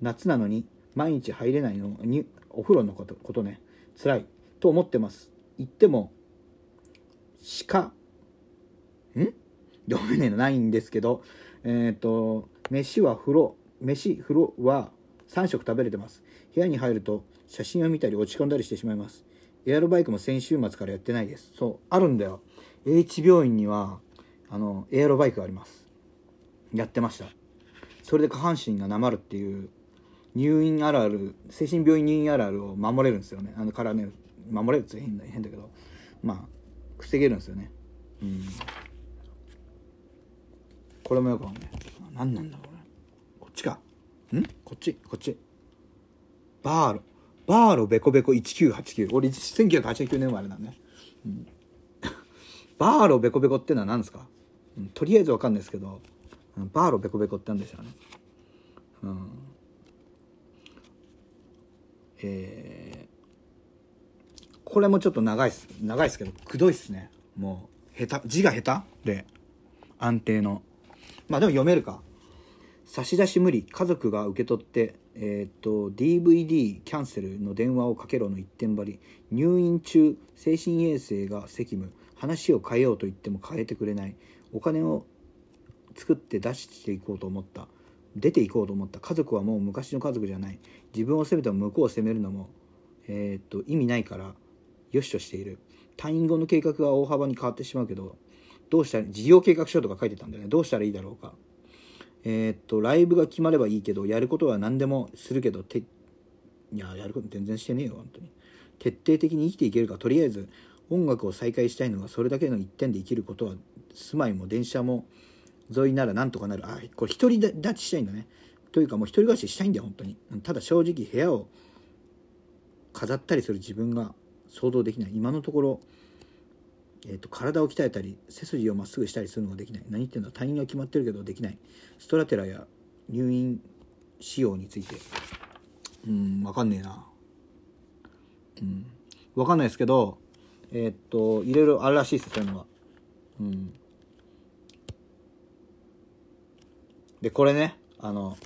夏なのに毎日入れないのにお風呂のことことね。辛い。と思ってます。言ってもしかん？読めねえのないんですけどえっ、と飯は風呂飯風呂は3食食べれてます。部屋に入ると写真を見たり落ち込んだりしてしまいます。エアロバイクも先週末からやってないです。そうあるんだよ。H 病院にはあのエアロバイクがあります。やってました。それで下半身がなまるっていう入院あるある精神病院入院あるあるを守れるんですよね。あのからね守れるって変だ変だけど。まあ防げるんですよね。うん。これもよくわかんない。何なんだこれ。こっちか。ん？こっち？こっち？バーロバーロベコベコ1989俺1989年生まれなんね、うん、バーロベコベコってのは何ですか、うん、とりあえずわかんないですけど。バーロベコベコって何でしょうね。うん。えーこれもちょっと長いっす。長いっすけどくどいっすね。もう下手。字が下手？で安定の。まあでも読めるか。差出無理家族が受け取ってえーっと DVD キャンセルの電話をかけろの一点張り入院中精神衛生が責務話を変えようと言っても変えてくれないお金を作って出していこうと思った出ていこうと思った。家族はもう昔の家族じゃない。自分を責めても向こうを責めるのも、えーっと意味ないからよしとしている。退院後の計画が大幅に変わってしまうけどどうしたら事業計画書とか書いてたんだよね。どうしたらいいだろうか。えーっとライブが決まればいいけどやることは何でもするけどていややること全然してねえよ本当に。徹底的に生きていけるかとりあえず音楽を再開したいのがそれだけの一点で生きることは住まいも電車も沿いならなんとかなる。あこれ一人立ちしたいんだね。というかもう一人暮らししたいんだよ本当に。ただ正直部屋を飾ったりする自分が想像できない。今のところ、えー、と体を鍛えたり背筋をまっすぐしたりするのができない。何言ってんだ。退院が決まってるけどできない。ストラテラや入院仕様について。うん分かんねえな。うん。分かんないですけどえーっといろいろあるらしいですそういうのがうん。でこれねあの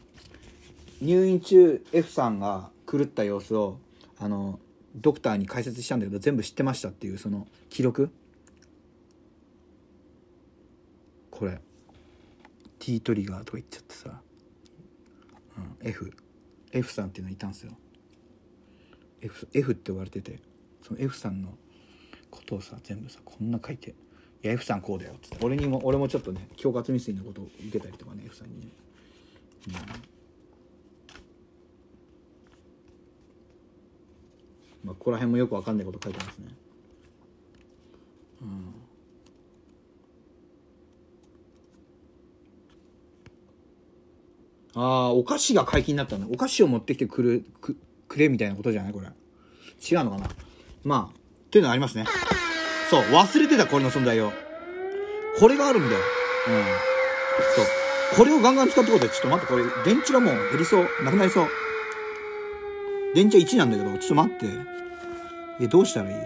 入院中 F さんが狂った様子をあのドクターに解説したんだけど全部知ってましたっていうその記録。これ。T トリガーとか言っちゃってさ、うん、F F さんっていうのいたんですよ。F, F って呼ばれてて。その F さんのことをさ全部さこんな書いて「いや F さんこうだよ」っつって。俺にも俺もちょっとね恐喝未遂のことを受けたりとかね F さんにね、うん。まあ、ここら辺もよくわかんないこと書いてますね。うん。ああお菓子が解禁になったんだお菓子を持ってきてくれくくれみたいなことじゃない？これ。違うのかな？まあっていうのありますね。そう忘れてたこれの存在を。これがあるんだよ。うん。そう。これをガンガン使ってことでちょっと待って。これ電池がもう減りそう。なくなりそう。電池は1なんだけどちょっと待って。えどうしたらいい？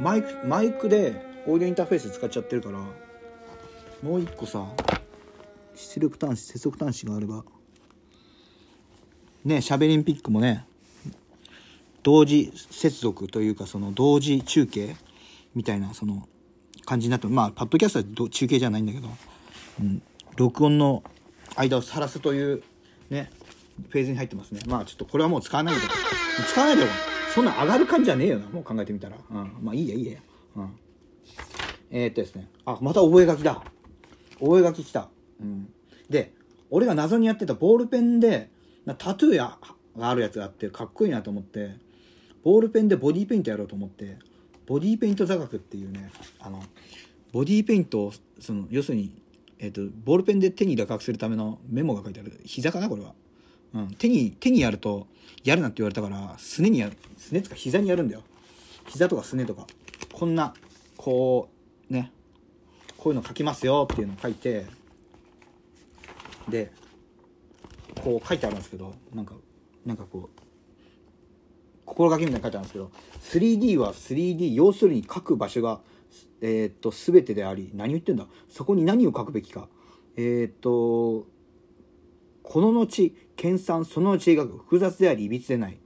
マイクマイクでオーディオインターフェース使っちゃってるから。もう一個さ。出力端子接続端子があれば。ねしゃべりんピックもね同時接続というかその同時中継みたいなその感じになってまあパッドキャストは中継じゃないんだけど、うん、録音の間を晒すというねフェーズに入ってますね。まあちょっとこれはもう使わないで。使わないでそんな上がる感じじゃねえよなもう考えてみたら、うん、まあいいやいいや、うん、えー、っとですね。あまた覚書だ。覚書きた、うん、で俺が謎にやってたボールペンでなタトゥーやがあるやつがあってかっこいいなと思ってボールペンでボディーペイントやろうと思ってボディーペイント座学っていうねあのボディーペイントをその要するに、えー、とボールペンで手に打覚するためのメモが書いてある。膝かなこれは、うん、手に手にやるとやるなって言われたからすねにやる。すねとか膝にやるんだよ。膝とかすねとか。こんなこうね。こういうの書きますよっていうのを書いてでこう書いてあるんですけどなんかなんかこう心がけみたいに書いてあるんですけど 3D は 3D 要するに書く場所がえーっと全てであり何言ってんだ？そこに何を書くべきか。えーっとこの後研鑽その後描く複雑でありいびつでない。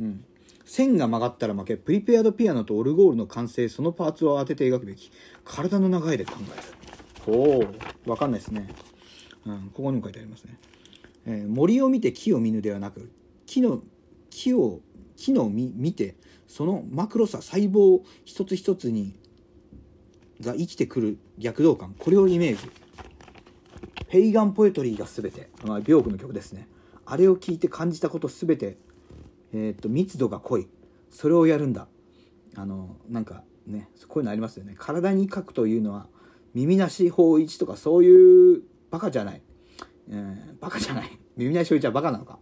うん。線が曲がったら負けプリペアドピアノとオルゴールの完成そのパーツを当てて描くべき。体の流れで考える。おおわかんないですね、うん、ここにも書いてありますね、えー森を見て木を見ぬではなく木の木を木の見見てそのマクロさ細胞一つ一つにが生きてくる躍動感。これをイメージ。ペイガンポエトリーが全て、まあ、ビョークの曲ですね。あれを聞いて感じたこと全て、えーっと密度が濃い。それをやるんだ。あのなんかねこういうのありますよね。体に書くというのは耳なし法一とかそういうバカじゃない、えーバカじゃない。耳なし法一はバカなのか。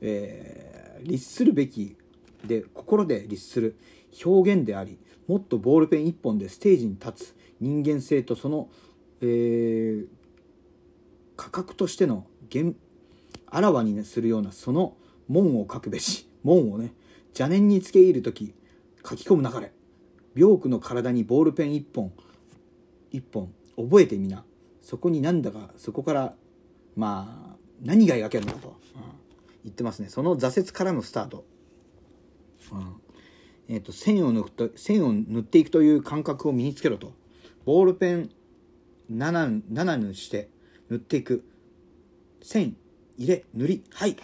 えー律するべきで心で律する。表現でありもっとボールペン一本でステージに立つ。人間性とその、えー価格としての現あらわにするようなその門を書くべし。門をね邪念につけ入る時書き込む流れ。病苦の体にボールペン一本。一本覚えてみな。そこになんだかそこからまあ何が描けるのかと、うん。言ってますね。その挫折からのスタート、うん。えー、と線を抜くと線を塗っていくという感覚を身につけろと。ボールペン 7, 7にして塗っていく。線入れ塗り。はい。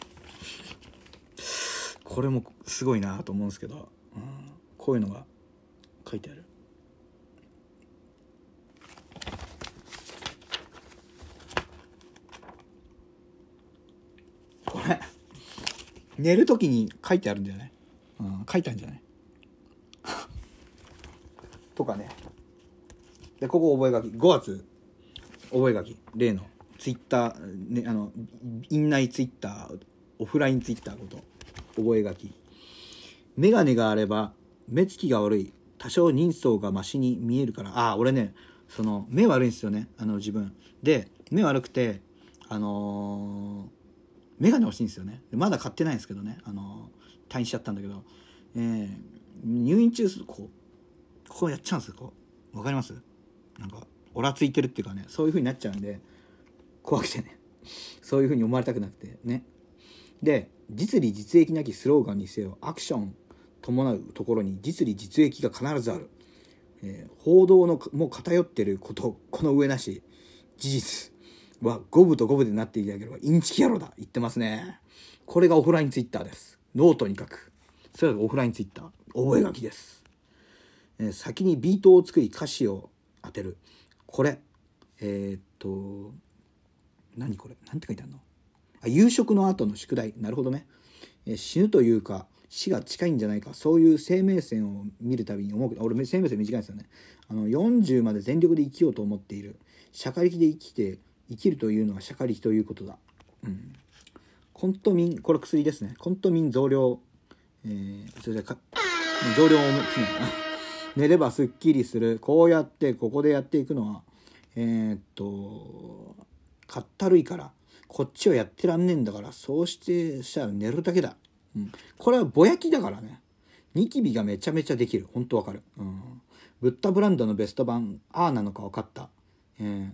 これもすごいなと思うんですけど、うん、こういうのが書いてあるこれ 寝る時に書いてあるんじゃない、うん、書いたんじゃない？とかね。でここ覚書き。5月。覚書き。例の。ツイッター、ね、あの院内ツイッターオフラインツイッターこと。覚書き。眼鏡があれば目つきが悪い。多少人相がマシに見えるから。ああ俺ねその目悪いんですよね。あの自分。で目悪くてあのー眼鏡欲しいんですよね。まだ買ってないんですけどね。あの退院しちゃったんだけど、えー入院中こうこうやっちゃうんですよ。こうわかります？なんかオラついてるっていうかね。そういう風になっちゃうんで。怖くてね。そういう風に思われたくなくて。ね。で実利実益なきスローガンにせよアクション伴うところに実利実益が必ずある、えー報道のもう偏ってることこの上なし。事実。は五分と五分でなっていただければインチキ野郎だ言ってますね。これがオフラインツイッターです。ノートに書く。それがオフラインツイッター。覚書きです、えー先にビートを作り歌詞を当てる。これ。えーっと何これ？何て書いてあるの？あ夕食の後の宿題。なるほどね、えー死ぬというか死が近いんじゃないか。そういう生命線を見るたびに思う。けど俺生命線短いですよね。あの40まで全力で生きようと思っている。社会的で生きて生きるというのは社会的ということだ、うん、コントミンこれ薬ですね。コントミン増量。えー、それでか増量を機能寝ればすっきりする。こうやってここでやっていくのはえーっとかったるいから。こっちはやってらんねえんだからそうしてしたら寝るだけだ、うん、これはぼやきだからね。ニキビがめちゃめちゃできる。ほんとわかる、うん、ブッダブランドのベスト版ああなのか分かった、えー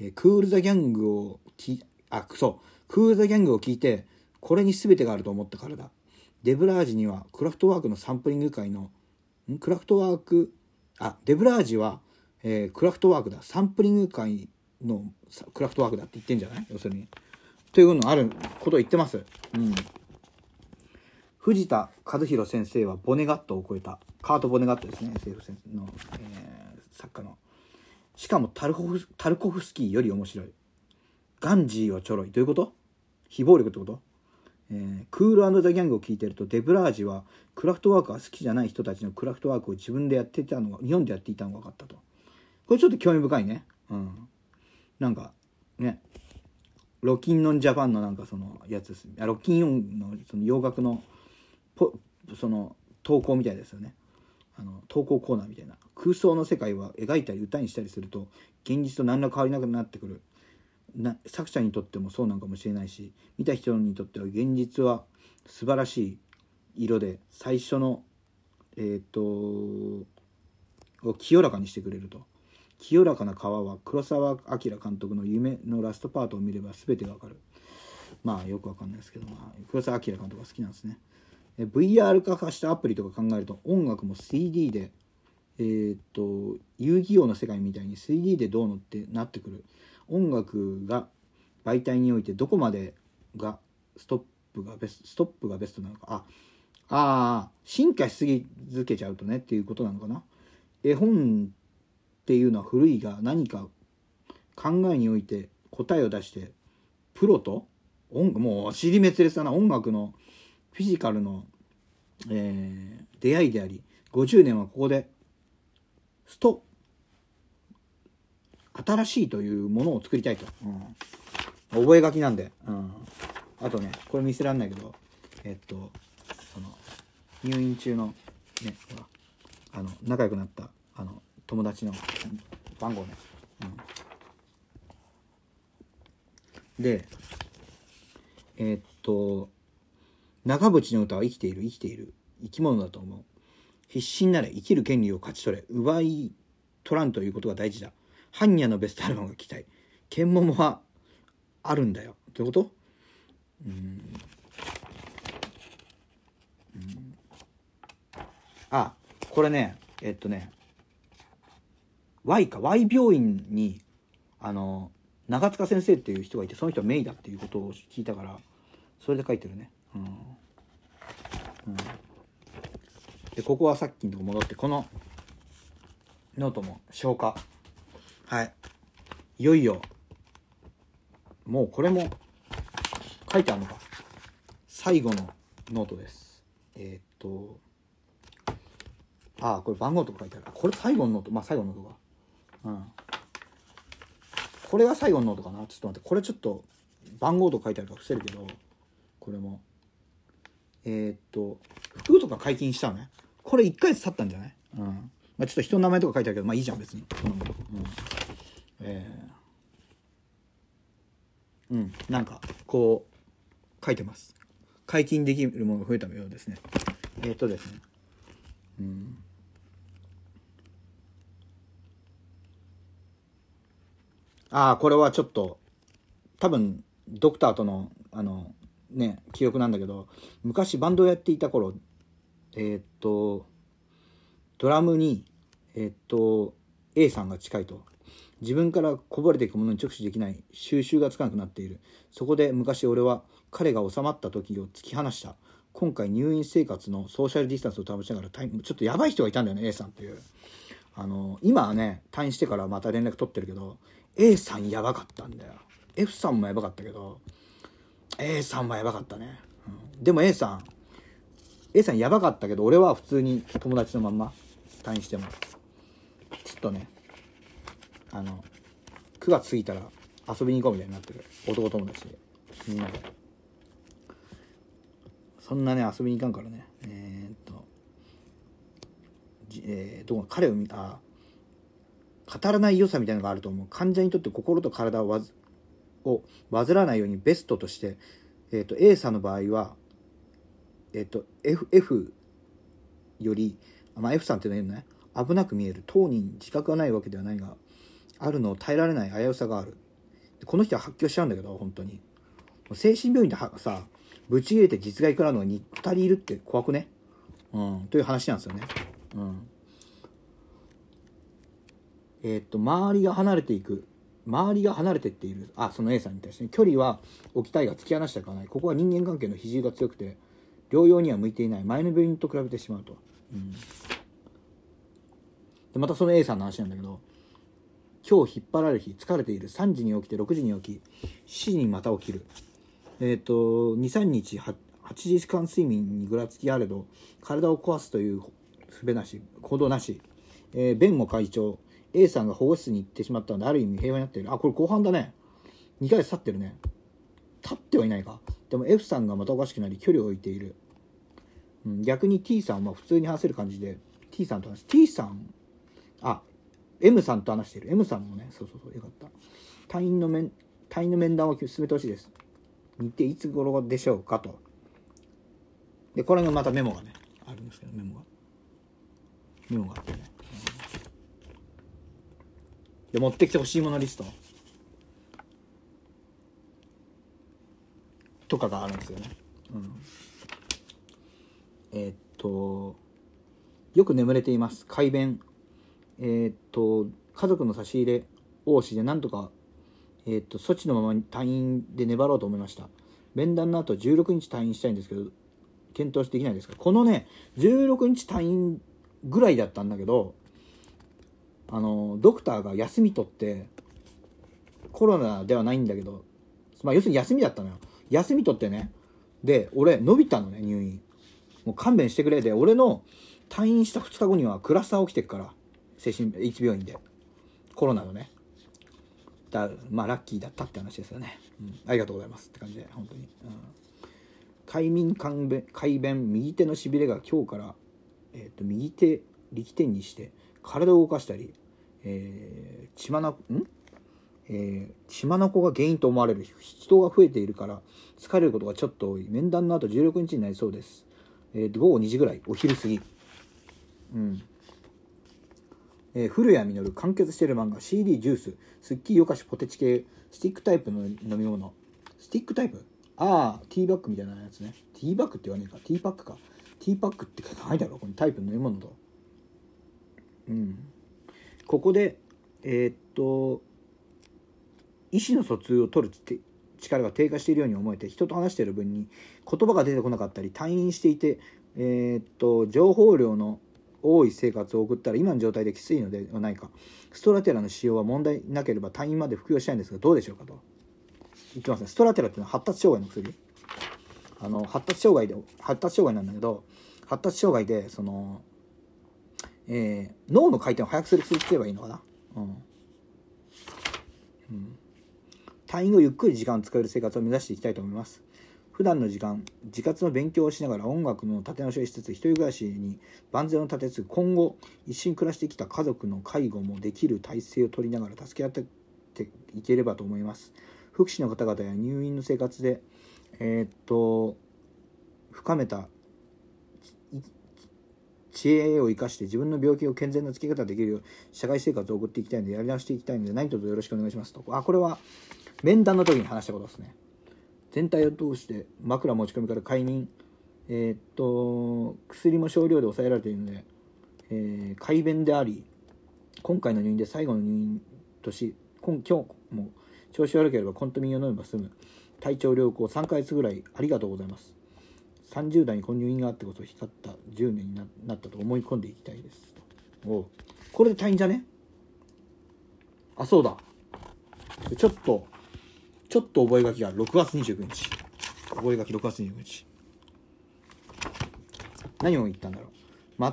えクール・ザ・ギャングをきあそクール・ザ・ギャングを聞いてこれに全てがあると思ったからだ。デブラージにはクラフトワークのサンプリング会のん？クラフトワーク？あデブラージは、えークラフトワークだ。サンプリング会のクラフトワークだって言ってんじゃない？要するに。というのあることを言ってます。うん。藤田和弘先生はボネガットを超えた。カート・ボネガットですね。SF 先生の、えー作家の。しかもタルコフタルコフスキーより面白い。ガンジーはちょろい。どういうこと？非暴力ってこと？えークールザ・ギャングを聞いてるとデブラージはクラフトワークが好きじゃない人たちのクラフトワークを自分でやってたのが日本でやっていたのが分かったと。これちょっと興味深いね。うん。なんかねロキンノンジャパンのなんかそのやつですあロキンオンのその洋楽のポその投稿みたいですよね。あの投稿コーナーみたいな。空想の世界は描いたり歌にしたりすると現実と何ら変わりなくなってくる。な作者にとってもそうなのかもしれないし見た人にとっては現実は素晴らしい色で最初のえっ、とを清らかにしてくれると。清らかな川は黒澤明監督の夢のラストパートを見れば全てがわかる。まあよくわかんないですけど、まあ、黒澤明監督が好きなんですね。VR 化したアプリとか考えると音楽も CD でえーっと遊戯王の世界みたいに 3D でどうのってなってくる。音楽が媒体においてどこまでがストップがベストストップがベストなのか。ああ進化しすぎ続けちゃうとねっていうことなのかな。絵本っていうのは古いが何か考えにおいて答えを出してプロと音もう尻滅裂だな。音楽のフィジカルの、えー出会いであり50年はここでスト。新しいというものを作りたいと、うん、覚書きなんで、うん、あとねこれ見せらんないけどえっとその入院中のねほらあの仲良くなったあの友達の番号ね、うん、でえっと長渕の歌は生きている生きている。生き物だと思う。必死になれ生きる権利を勝ち取れ奪い取らんということが大事だ。般若のベストアルバムが来たい剣桃はあるんだよ。どういうこと？うん。うん。あこれねえっとね Y か Y 病院にあの長塚先生っていう人がいてその人はメイだっていうことを聞いたからそれで書いてるね。うん、うん、でここはさっきの戻ってこのノートも消化。はい。いよいよもうこれも書いてあるのか。最後のノートです。えーっとああこれ番号とか書いてある。これ最後のノート。まあ最後のノートか。うん。これが最後のノートかな。ちょっと待って。これちょっと番号とか書いてあるから伏せるけどこれも。えーっと服とか解禁したね。これ1ヶ月経ったんじゃない？うん。まあちょっと人の名前とか書いてあるけどまあいいじゃん別に。そん。なもんうん。えー。うん。なんかこう書いてます。解禁できるものが増えたようですね。えーっとですね。うん。ああこれはちょっと多分ドクターとのあのね記憶なんだけど昔バンドをやっていた頃えっとドラムにえっと A さんが近いと。自分からこぼれていくものに直視できない収集がつかなくなっている。そこで昔俺は彼が収まった時を突き放した。今回入院生活のソーシャルディスタンスを保ちながらタイムちょっとやばい人がいたんだよね A さんっていう。あの今はね退院してからまた連絡取ってるけど A さんやばかったんだよ。F さんもやばかったけど A さんもやばかったね、うん。でも A さん A さんやばかったけど俺は普通に友達のまんま。退院しても。ちょっとね。あの9月過ぎたら遊びに行こうみたいになってる。男友達で。みんなで。そんなね遊びに行かんからね。えーっと。えー、どこ彼を見た語らない良さみたいなのがあると思う。患者にとって心と体をわずを患わないようにベストとして、えー、と A さんの場合は、えー、と F, F より、まあ、F さんっていうのはね。危なく見える。当人自覚がないわけではないがあるのを耐えられない危うさがある。この人は発狂しちゃうんだけど本当に。精神病院ではさぶち切れて実害食らうのが 2, 2人いるって怖くね？うんという話なんですよね。うん。えっと周りが離れていく。周りが離れてっている。あその A さんに対してね。距離は置きたいが突き放したくはないここは人間関係の比重が強くて療養には向いていない前の病院と比べてしまうと、うん、でまたその A さんの話なんだけど今日引っ張られる日疲れている。3時に起きて6時に起き7時にまた起きる。えっ、と23日は8時間睡眠にぐらつきあれど体を壊すというすべなし行動なし、えー、弁も会長 A さんが保護室に行ってしまったのである意味平和になっている。あこれ後半だね。2ヶ月経ってるね。経ってはいないか。でも F さんがまたおかしくなり距離を置いている、うん、逆に T さんは普通に話せる感じで T さんと話す。T さんあ M さんと話している。M さんもねそうそうそうよかった。退院の面退院の面談を進めてほしいです。日程いつ頃でしょうかと。でこれがまたメモがねあるんですけどメモが。メモがあってね、で持ってきてほしいものリスト。とかがあるんですよね、うん、えーっとよく眠れています。快便えーっと家族の差し入れ応しでなんとかえーっと措置のままに退院で粘ろうと思いました。面談の後16日退院したいんですけど検討してできないですか？このね16日退院ぐらいだったんだけどあのドクターが休み取ってコロナではないんだけど、まあ、要するに休みだったのよ。休み取ってね。で俺伸びたのね入院。もう勘弁してくれ。で俺の退院した2日後にはクラスター起きてるから精神 H 病院で。コロナのね。だまあラッキーだったって話ですよね、うん、ありがとうございますって感じで本当に、うん、快眠快便快便右手のしびれが今日から、えー、と右手力点にして体を動かしたり、えー、血まなんえー、血眼が原因と思われる人が増えているから疲れることがちょっと多い。面談の後16日になりそうです、えー、午後2時ぐらいお昼過ぎ。うん。えー、古谷実完結してる漫画 CD ジュースすっきりお菓子ポテチ系スティックタイプの飲み物。スティックタイプ？ああティーバッグみたいなやつね。ティーバッグって言わねえか。ティーパックか。ティーパックって書かないだろこのタイプの飲み物と。うん。ここでえー、っと意思の疎通を取る力が低下しているように思えて人と話している分に言葉が出てこなかったり退院していて、えー、っと情報量の多い生活を送ったら今の状態できついのではないか。ストラテラの使用は問題なければ退院まで服用したいんですがどうでしょうかと。言ってますね。ストラテラっていうのは発達障害の薬。あの発達障害で発達障害なんだけど発達障害でその、えー、脳の回転を速くする薬って言えばいいのかな。うん、うん。退院後ゆっくり時間を使える生活を目指していきたいと思います。普段の時間自活の勉強をしながら音楽の立て直しをしつつ一人暮らしに万全を立てつつ今後一緒に暮らしてきた家族の介護もできる体制を取りながら助け合っていければと思います。福祉の方々や入院の生活でえー、っと深めた知恵を生かして自分の病気を健全なつけ方できるよう社会生活を送っていきたいのでやり直していきたいので何卒よろしくお願いしますと。あこれは面談の時に話したことですね。全体を通して枕持ち込みから快眠えー、っと薬も少量で抑えられているので、えー、快便であり今回の入院で最後の入院とし今今日も調子悪ければコントミンを飲めば済む。体調良好3ヶ月ぐらいありがとうございます。30代にこの入院があってこそ光った10年になったと思い込んでいきたいです。おこれで退院じゃね？あそうだ。ちょっとちょっと覚書が6月29日。覚書6月29日。何を言ったんだろう。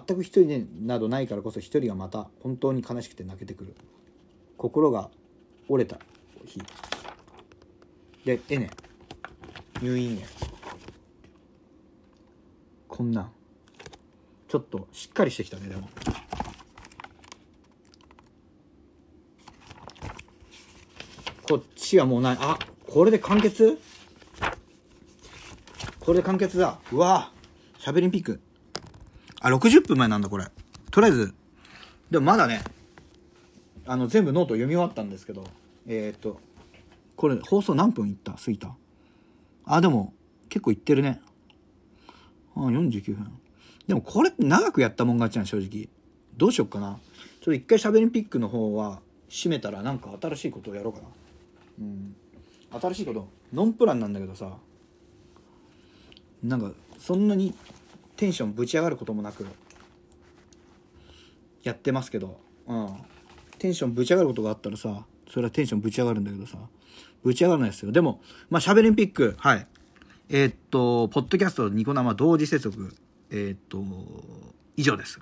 全く一人でなどないからこそ一人がまた本当に悲しくて泣けてくる。心が折れた日。でえね。入院ねこんなん。ちょっとしっかりしてきたねでも。こっちはもうない。あこれで完結？これで完結だ。うわしゃべりんピック。あ60分前なんだこれ。とりあえず。でもまだねあの全部ノート読み終わったんですけど。えー、っとこれ放送何分いった？過ぎた？あでも結構いってるね。あ49分。でもこれ長くやったもん勝ちな正直。どうしよっかな。ちょっと一回しゃべりんピックの方は閉めたらなんか新しいことをやろうかな。うん。新しいこと。ノンプランなんだけどさ。なんかそんなにテンションぶち上がることもなく。やってますけど、うん、テンションぶち上がることがあったらさそれはテンションぶち上がるんだけどさ。ぶち上がらないですよ。でもまあしゃべりんピック。はい。えー、っとポッドキャストニコ生同時接続えー、っと以上です。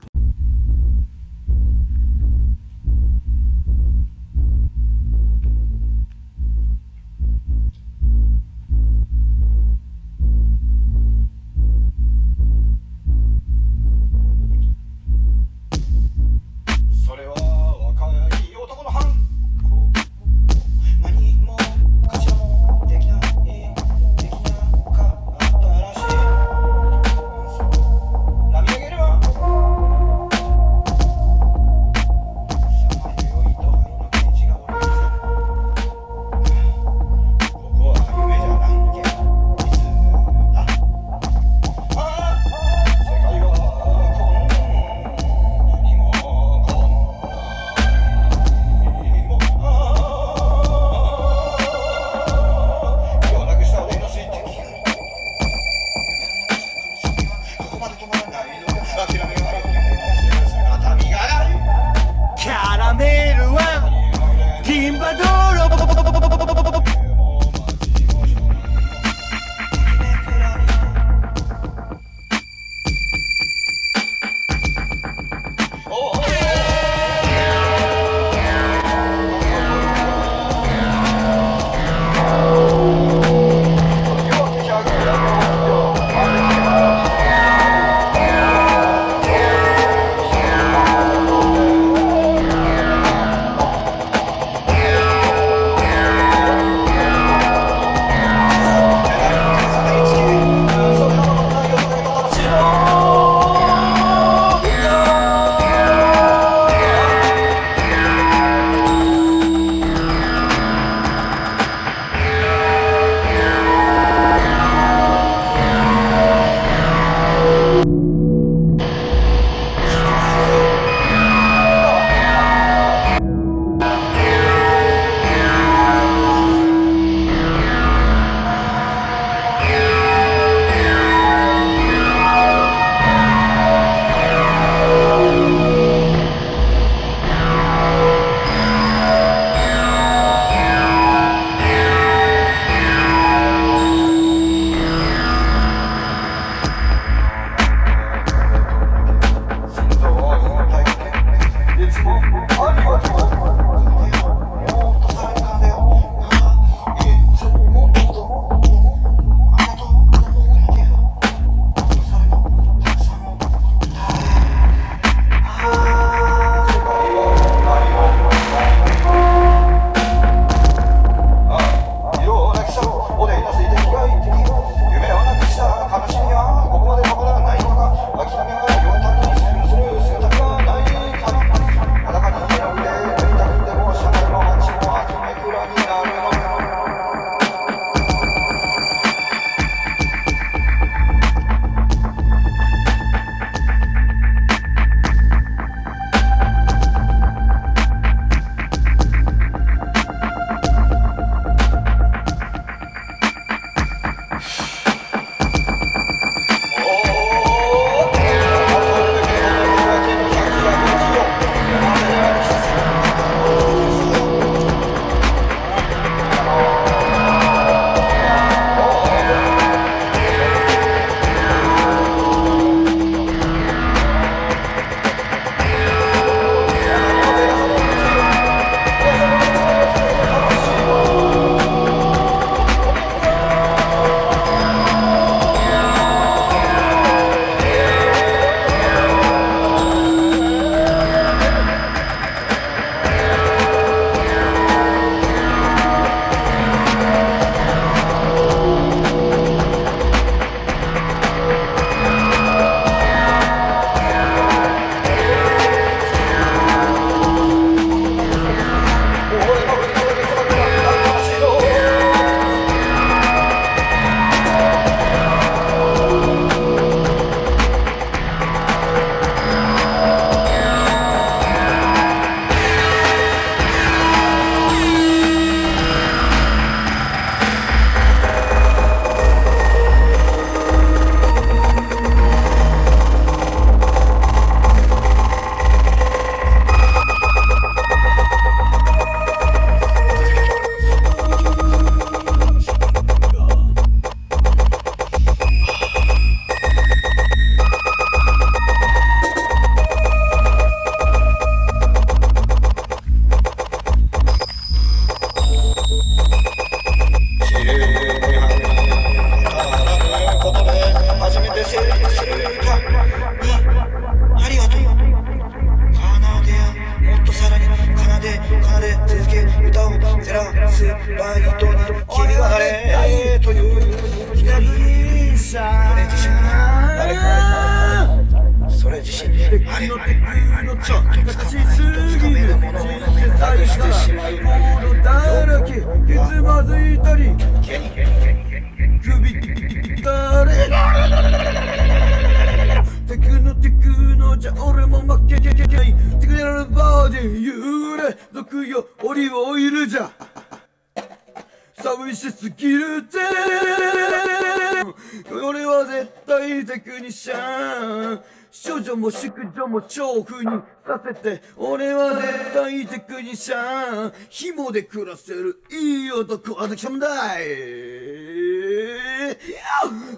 も娼婦にさせて俺は絶対テクニシャン紐で暮らせるいい男アダクションだい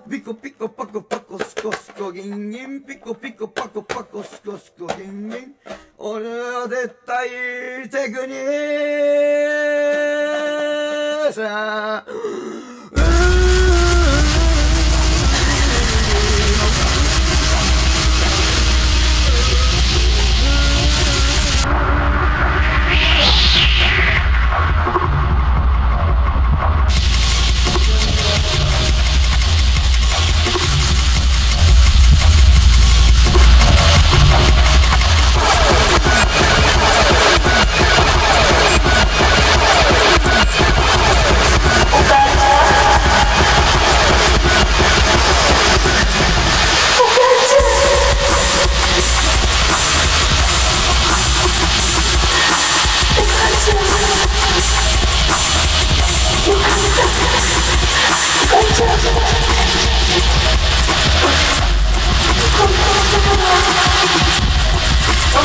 ピコピコパコパコスコスコギンギンピコピコパコパコスコスコギンギン俺は絶対テクニシャン 快点，快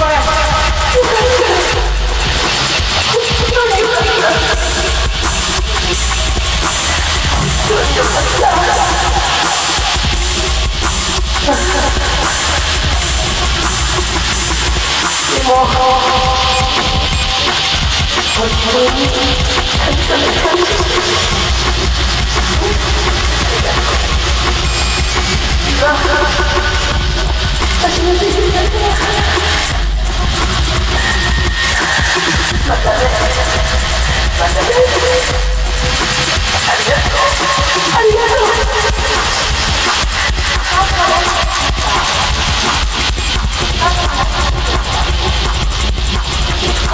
点，快点！哈哈。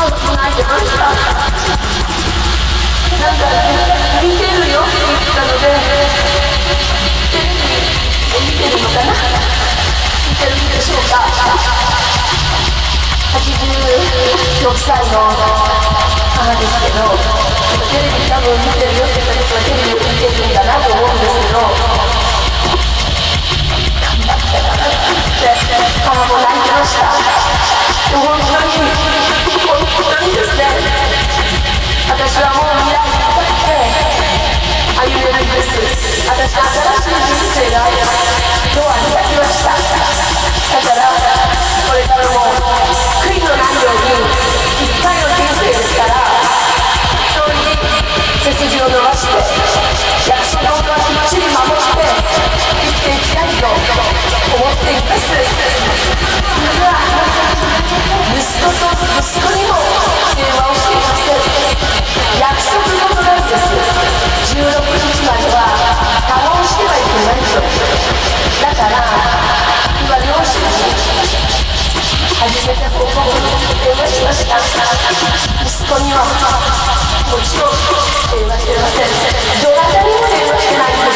Oh, my God. 見てるよって言ったのでテレビを見てるのかな見てるんでしょうか86歳の母ですけどテレビ多分見てるよって言った人はテレビを見てるんだなと思うんですけど頑張ったなって母も泣いてました私はもうです私は新しい人生が今日は開きました。だからこれからも悔いのないように一回の人生ですから本当に背筋を伸ばして約束をきっちり守って生きていきた。いと思っています僕は息子と息子にも電話をしていません約束事なんです16は他をしてはいけないとだから今両親に初めて報告に電話しました。息子には。もちろん電話してませんどなたにも電話してないんです。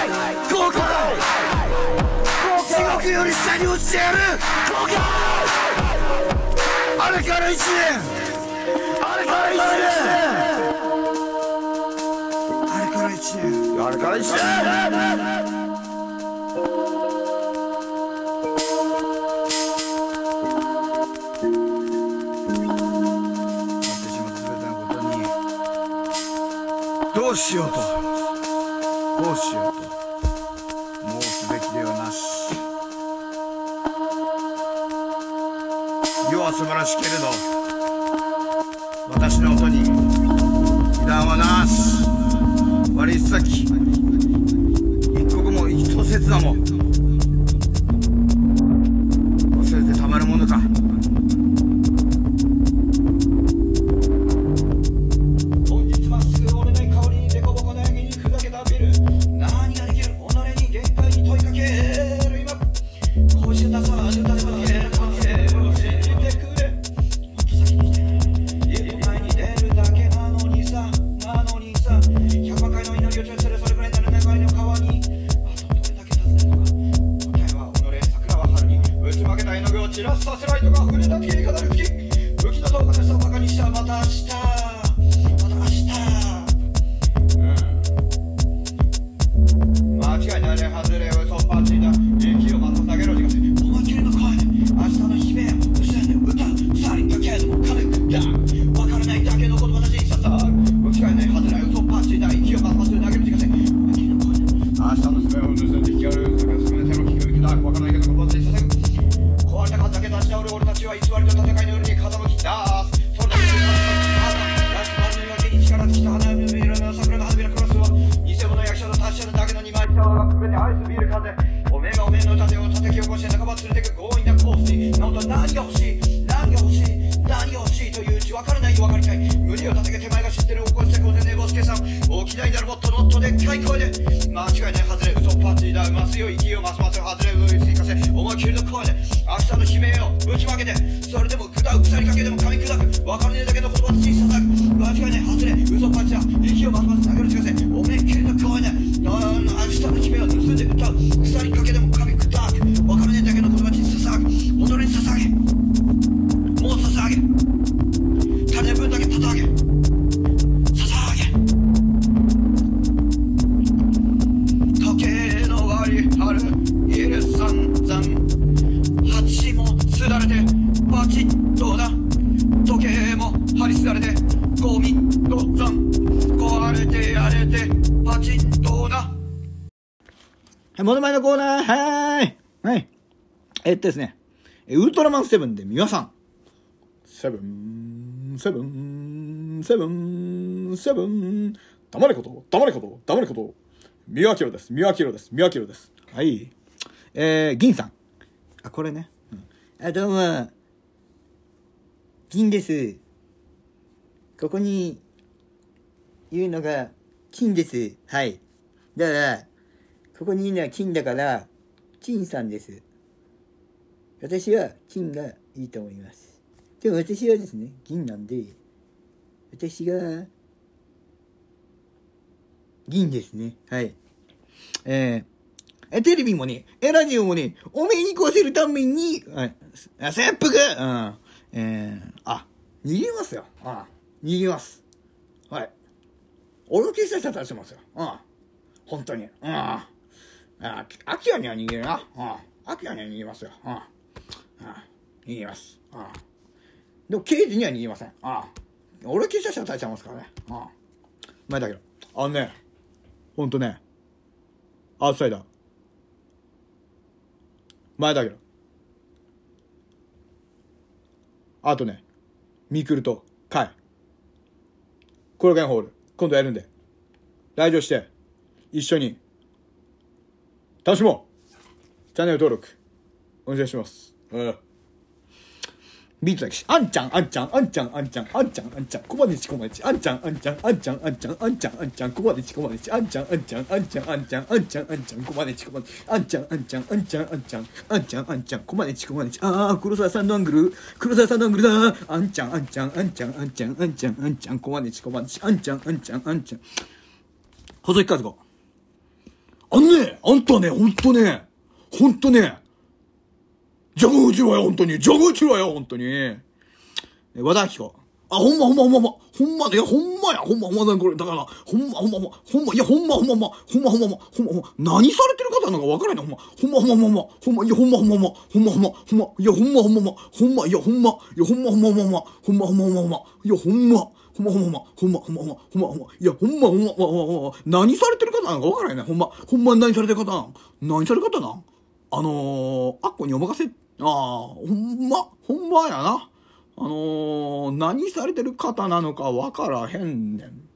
ここだ地獄より下に落ちてやる後悔あれから年。あれから年。あれから年。あれから年。どうしようとどうしよう素晴らしいけれど私の音に油断はなし。割り先。一刻も一刹那もモノマネのコーナーはーいはいえっとですね、ウルトラマンセブンで皆さん。セブン、セブン、セブン、セブン。黙れこと、黙れこと、黙れこと。三輪明です、三輪明です、三輪明です。はい。えー、銀さん。あ、これね。うん、あ、どうも。銀です。ここに、言うのが、金です。はい。だから、そこにいるのは金だから、金さんです。私は金がいいと思います。でも私はですね、銀なんで、私が、銀ですね。はい。えー、え、テレビもね、え、ラジオもね、お目に越せるために、あ、切腹うん。えー、あ、逃げますよ。あ逃げます。はい。俺の警したちますよ。うん。本当に。うん。あ、アキラには逃げるな。うん。アキラには逃げますよ。うん。うん。逃げます。うん。でも刑事には逃げません。あ俺は警察者立ちますからね。うん。前だけど。あのね、ほんとね、アウトサイダー。前だけど。あとね、ミクルとカイ。コロケンホール、今度やるんで、来場して、一緒に、楽しもう。チャンネル登録、お願いします。うん。ビートだけし、あんちゃん、あんちゃん、あんちゃん、あんちゃん、あんちゃん、あんちゃん、こまでちこまでち、あんちゃん、あんちゃん、あんちゃん、あんちゃん、あんちゃん、あんちゃん、こまでちこまでち、あんちゃん、あんちゃん、あんちゃん、あんちゃん、あんちゃん、あんちゃん、こまでちこまでち、あんちゃん、あんちゃん、あんちゃん、あんちゃん、あんちゃん、あんちゃん、こまでちこまでち、あー、黒沢さんのアングル、黒沢さんのアングルだ、あんちゃん、あんちゃん、あんちゃん、あんちゃん、あんちゃん、あんちゃん、こまでちこまでち、あんちゃん、あんちゃん、あんちゃん。細木和子。あのね、あんたね、ほんとね、ほんとね、ジャグ打ちろよ、ほんとに。ジャグ打ちろよ、ほんとに。え和田アキ子。あ、ほんまほんまほんまほんま。ほんまいや、ほんまや、ほんまほんまだ、これ。だから、ほんまほんまほんま、ほんま、いや、ほんまほんまほんま、ほんまほんまほんま、ほんまほんま、何されてる方なのかわからないな、ほんま。ほんまほんまほんま、ほんま、いや、ほんまほんまほんま、ほんまほんま、ほんま、いや、ほんまほんまほんま、ほんま、いや、ほんま、いや、ほんまほんまほんま、ほんまほんまほんまほんま、いや、ほんま、ほんまほんまほんま、ほんまほんまほんま、ほんまほんま、いや、ほんまほんまほんまほんま、何されてる方なのかわからないね、ほんま。ほんま何されてる方なん何される方なんあのー、あっこにお任せ、ああ、ほんま、ほんまやな。あのー、何されてる方なのかわからへんねん。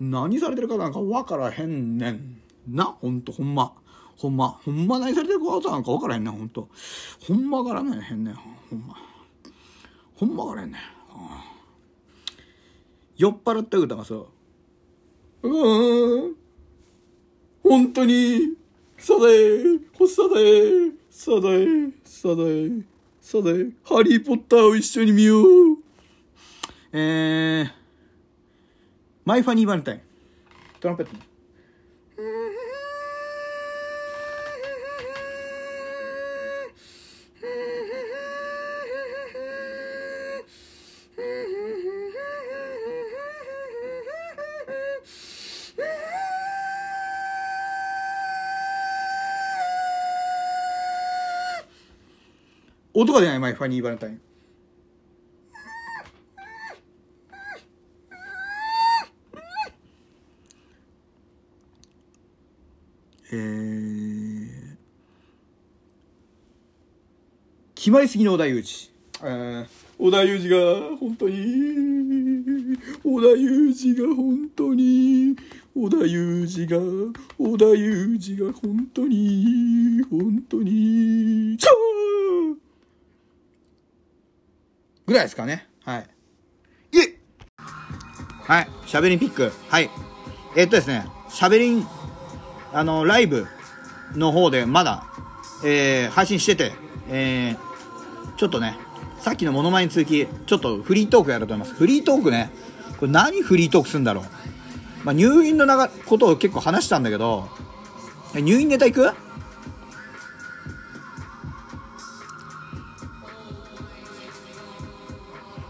何されてる方なのかわからへんねん。な、ほんと、ほんま。ほんま、ほんま何されてる方なのかわからへんねん、ほんと。ほんまからねへんねん、ほんま。ほんまからへんねん。酔っ払った歌がさ、うーん、本当に、さで、ほさで、さで、さで、さで、ハリーポッターを一緒に見よう。えー、マイファニーバレンタイン。トランペットね。音が出ないマイファニーバレンタイン。えー、決まりすぎの織田裕二。えー、織田裕二が本当に、織田裕二が本当に、織田裕二が、織田裕二が本当に、本当に、ちょーぐらいですかね。はい。いえはい。しゃべりんピック。はい。えっとですね、しゃべりん、あの、ライブの方でまだ、えー、配信してて、えー、ちょっとね、さっきのモノマネに続き、ちょっとフリートークやろうと思います。フリートークね、これ何フリートークするんだろう。まあ、入院のなことを結構話したんだけど、入院ネタ行く？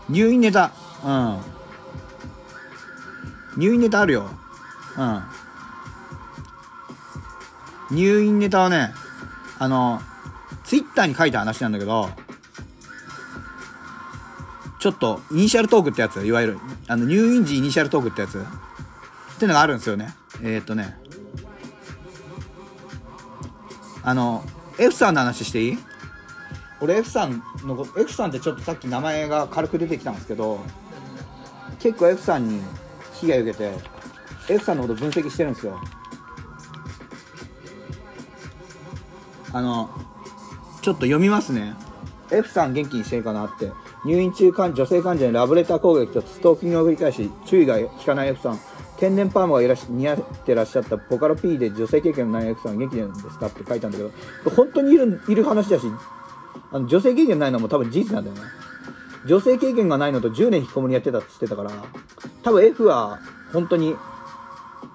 入院ネタ。うん。入院ネタあるよ。うん。入院ネタはね、あの、ツイッターに書いた話なんだけど、ちょっと、イニシャルトークってやつ、いわゆる、あの、入院時イニシャルトークってやつ、ってのがあるんですよね。えー、っとね、あの、F さんの話していい？俺 F さんの F さんってちょっとさっき名前が軽く出てきたんですけど結構 F さんに被害受けて F さんのこと分析してるんですよ。あのちょっと読みますね。F さん元気にしてるかなって。入院中患女性患者にラブレター攻撃とストーキングを繰り返し注意が効かない F さん。天然パーマがいらし似合ってらっしゃったボカロ P で女性経験のない F さん元気なんですかって書いたんだけど本当にいるいる話だしあの女性経験ないのも多分事実なんだよね。女性経験がないのと10年引きこもりやってたって言ってたから多分 F は本当に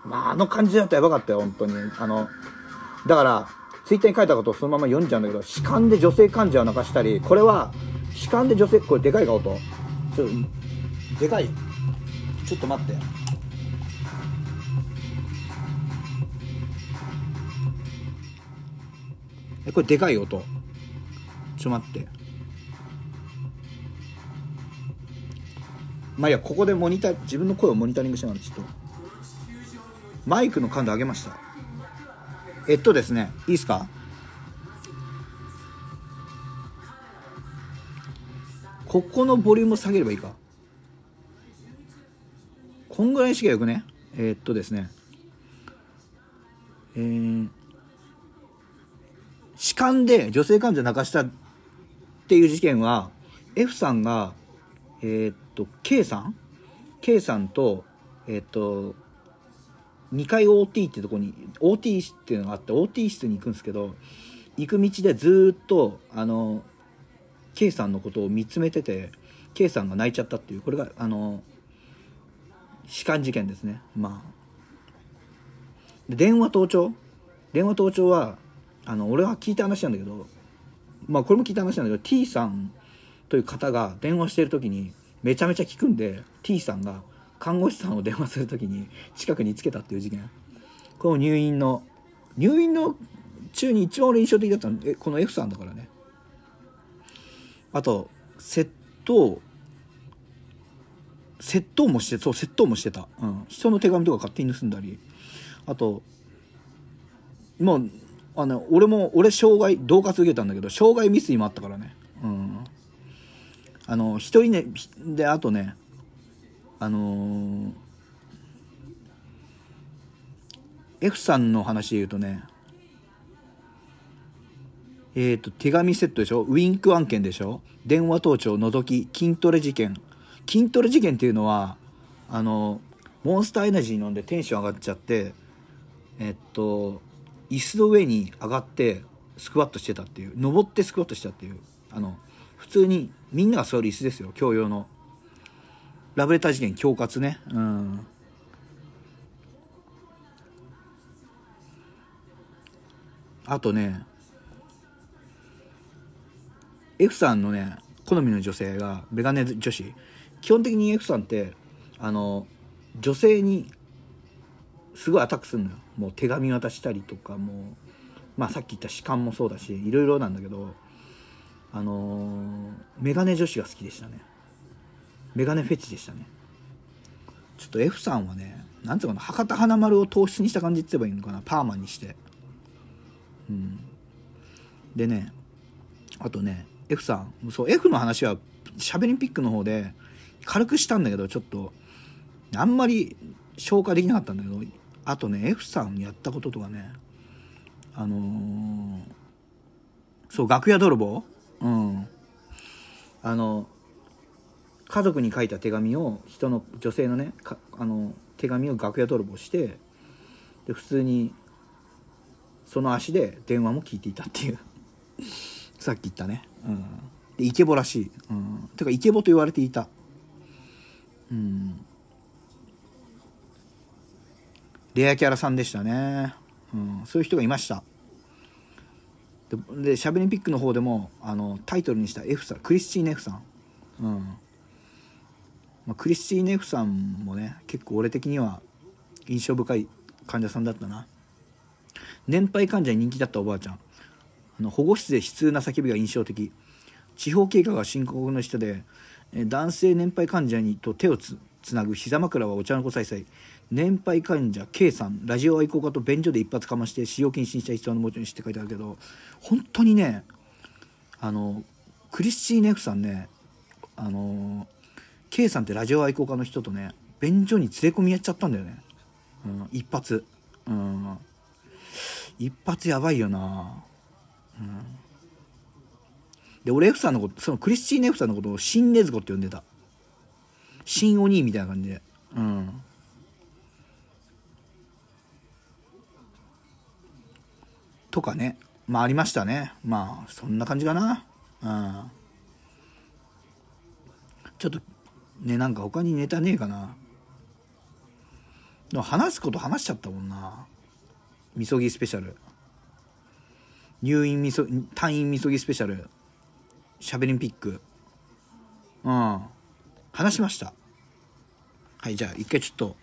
まああの感じだとやばかったよ本当に。あのだからツイッターに書いたことをそのまま読んじゃうんだけど歯間で女性患者を泣かしたりこれは歯間で女性これでかいか音。ちょでかい。ちょっと待って。えこれでかい音。ちょっと待って。まあいやここでモニター自分の声をモニタリングしながらちょっと。マイクの感度上げました。えっとですねいいですか？ここのボリューム下げればいいか。こんぐらいにしかよくね？えっとですね。えー、歯間で女性患者泣かしたっていう事件は F さんがえーっと K さん？K さんとえーっと2階 OT ってとこに OT 室っていうのがあって OT 室に行くんですけど行く道でずっとあの K さんのことを見つめてて K さんが泣いちゃったっていうこれがあの痴漢事件ですね。まあ。電話盗聴？電話盗聴はあの俺は聞いた話なんだけどまあこれも聞いた話なんだけど T さんという方が電話してる時にめちゃめちゃ聞くんで T さんが看護師さんを電話する時に近くにつけたっていう事件。この入院の入院の中に一番俺印象的だったのえこの F さんだからね。あと窃盗窃盗もしてそう窃盗もしてた、うん、人の手紙とか勝手に盗んだり。あともうあの俺も俺障害恫喝受けたんだけど障害未遂もあったからね。うん。あの一人ねであとねあのー F さんの話で言うとねえっ、と手紙セットでしょ？ウインク案件でしょ？電話盗聴覗き筋トレ事件。筋トレ事件っていうのはあのモンスターエナジー飲んでテンション上がっちゃってえっと椅子の上に上がってスクワットしてたっていう。登ってスクワットしたっていう。あの普通にみんなが座る椅子ですよ。教養の。ラブレター事件恐喝ね。うん。あとね F さんのね好みの女性がメガネ女子。基本的に F さんってあの女性にすごいアタックするのよ。もう手紙渡したりとかもうまあさっき言った歯間もそうだしいろいろなんだけどあのーメガネ女子が好きでしたね。メガネフェチでしたね。ちょっと F さんはねなんていうかな博多華丸を糖質にした感じって言えばいいのかなパーマにして。うん。でねあとね F さんそう F の話はしゃべりんピックの方で軽くしたんだけどちょっとあんまり消化できなかったんだけどあとね F さんやったこととかねあのーそう楽屋泥棒？うん。あの家族に書いた手紙を人の女性のねあの手紙を楽屋泥棒してで普通にその足で電話も聞いていたっていう。さっき言ったね、うん、でイケボらしい、うん、てかイケボと言われていた。うん。レアキャラさんでしたね、うん、そういう人がいました。ででしゃべりんピックの方でもあのタイトルにした F さんクリスチーネ F さん、うん。まあ、クリスチーネ F さんもね結構俺的には印象深い患者さんだったな。年配患者に人気だったおばあちゃん。あの保護室で悲痛な叫びが印象的。地方経過が深刻の人でえ男性年配患者にと手をつつなぐ膝枕はお茶の子さいさい。年配患者 K さんラジオ愛好家と便所で一発かまして使用禁止にした必要のもちろんって書いてあるけど本当にねあのクリスチーネフさんねあの K さんってラジオ愛好家の人とね便所に連れ込みやっちゃったんだよね、うん、一発。うん。一発やばいよな。うん。で俺 F さんのことそのクリスチーネ F さんのことを新禰豆子って呼んでた。新お兄みたいな感じで。うん。とかね。まあありましたね。まあそんな感じかな。うん。ちょっとねなんか他にネタねえかな。でも話すこと話しちゃったもんな。みそぎスペシャル。入院みそ退院みそぎスペシャル。しゃべりんピック。うん。話しました。はいじゃあ一回ちょっと